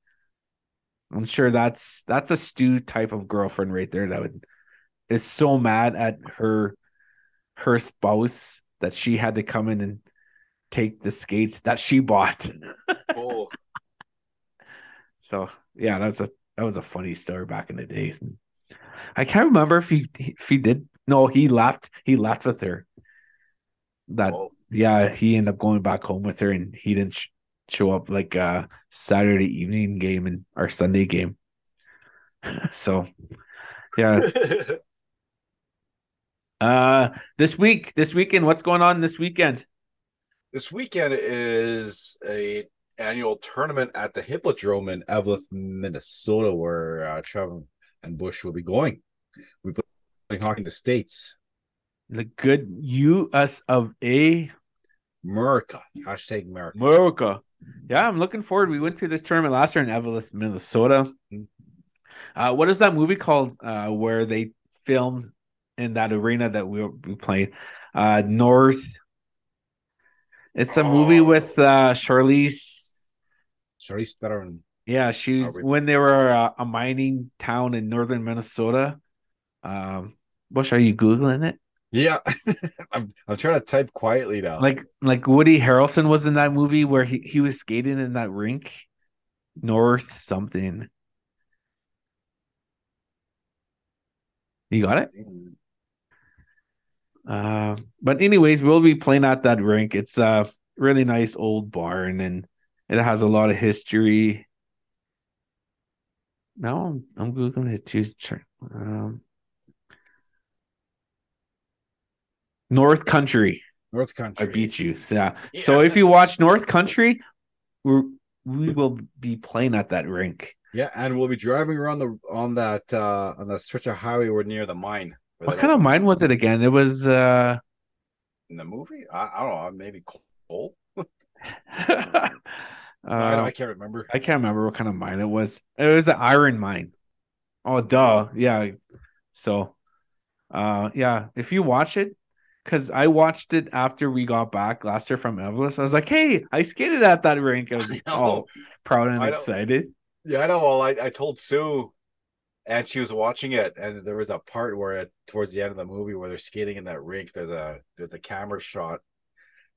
I'm sure that's that's a stew type of girlfriend right there that would is so mad at her her spouse that she had to come in and take the skates that she bought. Oh, so yeah, that was a that was a funny story back in the days. I can't remember if he if he did. No, he left. He left with her. That oh. yeah, he ended up going back home with her, and he didn't sh- show up like uh Saturday evening game and our Sunday game. so yeah, uh, this week, this weekend, what's going on this weekend? this weekend is a annual tournament at the Hippodrome in Eveleth, Minnesota, where uh, Trevor and Bush will be going. We playing hockey in the states. The good U.S. of A. America. Hashtag America. America. Yeah, I'm looking forward. We went to this tournament last year in Eveleth, Minnesota. Uh, what is that movie called uh, where they filmed in that arena that we, we played? Uh, North. It's a movie Oh. with uh, Charlize. Charlize Theron. Yeah, she was we- when they were uh, a mining town in northern Minnesota. Um, Bush, are you googling it? Yeah. I'm, I'm trying to type quietly now. Like, like Woody Harrelson was in that movie where he, he was skating in that rink, North something. You got it? Uh, but anyways, we'll be playing at that rink. It's a really nice old barn and it has a lot of history. Now I'm, I'm googling it too. Um, North Country. North Country. I beat you. So, yeah. So if you watch North Country, we're we will be playing at that rink. Yeah, and we'll be driving around the on that uh on that stretch of highway we're near the mine. What kind of mine was it again? It was uh in the movie? I, I don't know, maybe coal. uh, I, don't- I can't remember. I can't remember what kind of mine it was. It was an iron mine. Oh, duh. Yeah. So, uh, yeah. If you watch it, because I watched it after we got back last year from Eveleth, I was like, "Hey, I skated at that rink." I was I all proud and I excited. Yeah, I know. Well, I, I told Sue, and she was watching it, and there was a part where, it, towards the end of the movie, where they're skating in that rink. There's a there's a camera shot,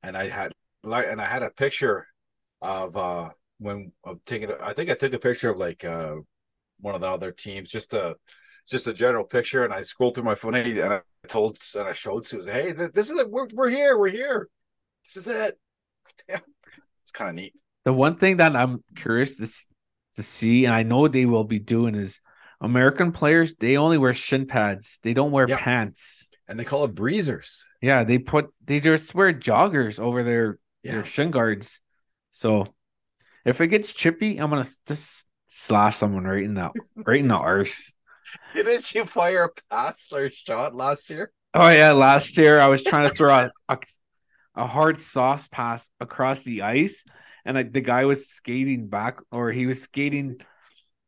and I had like, and I had a picture of uh when of taking. i think I took a picture of like uh one of the other teams, just a just a general picture, and I scrolled through my phone and I told and I showed Sue, hey, this is it. We're we're here. We're here. This is it. It's kind of neat. The one thing that I'm curious to to see, and I know they will be doing, is American players. They only wear shin pads. They don't wear Yeah. pants. And they call it breezers. Yeah, they put they just wear joggers over their Yeah. their shin guards. So if it gets chippy, I'm gonna just slash someone right in the right in the arse. Didn't you fire a Passler shot last year? Oh yeah, last year I was trying to throw a, a, a hard sauce pass across the ice, and I, the guy was skating back, or he was skating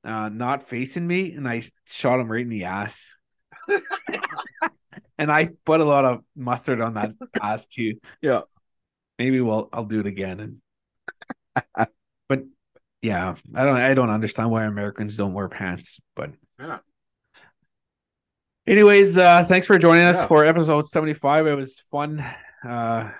uh, not facing me, and I shot him right in the ass. and I put a lot of mustard on that ass too. Yeah. maybe we'll I'll do it again. And but yeah, I don't I don't understand why Americans don't wear pants, but Yeah. Anyways, uh thanks for joining us Yeah. for episode 75. It was fun. Uh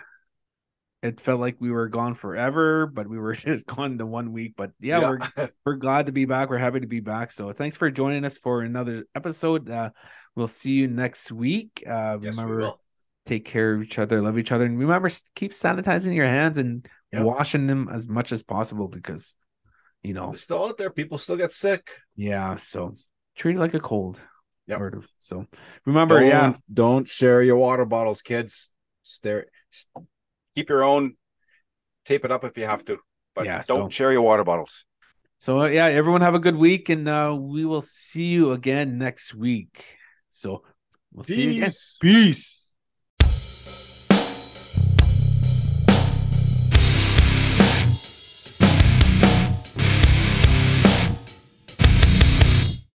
it felt like we were gone forever, but we were just gone to one week. But yeah, we're we're glad to be back. We're happy to be back. So thanks for joining us for another episode. Uh we'll see you next week. Uh yes, we remember will. take care of each other, love each other, and remember keep sanitizing your hands and Yeah. washing them as much as possible because you know, still out there. People still get sick. yeah, so treat it like a cold. Yeah. So remember, don't, yeah, don't share your water bottles, kids. Stare, keep your own. Tape it up if you have to, but Yeah, don't so- share your water bottles. So uh, yeah, everyone have a good week, and uh, we will see you again next week. So we'll see you again. Peace. Peace.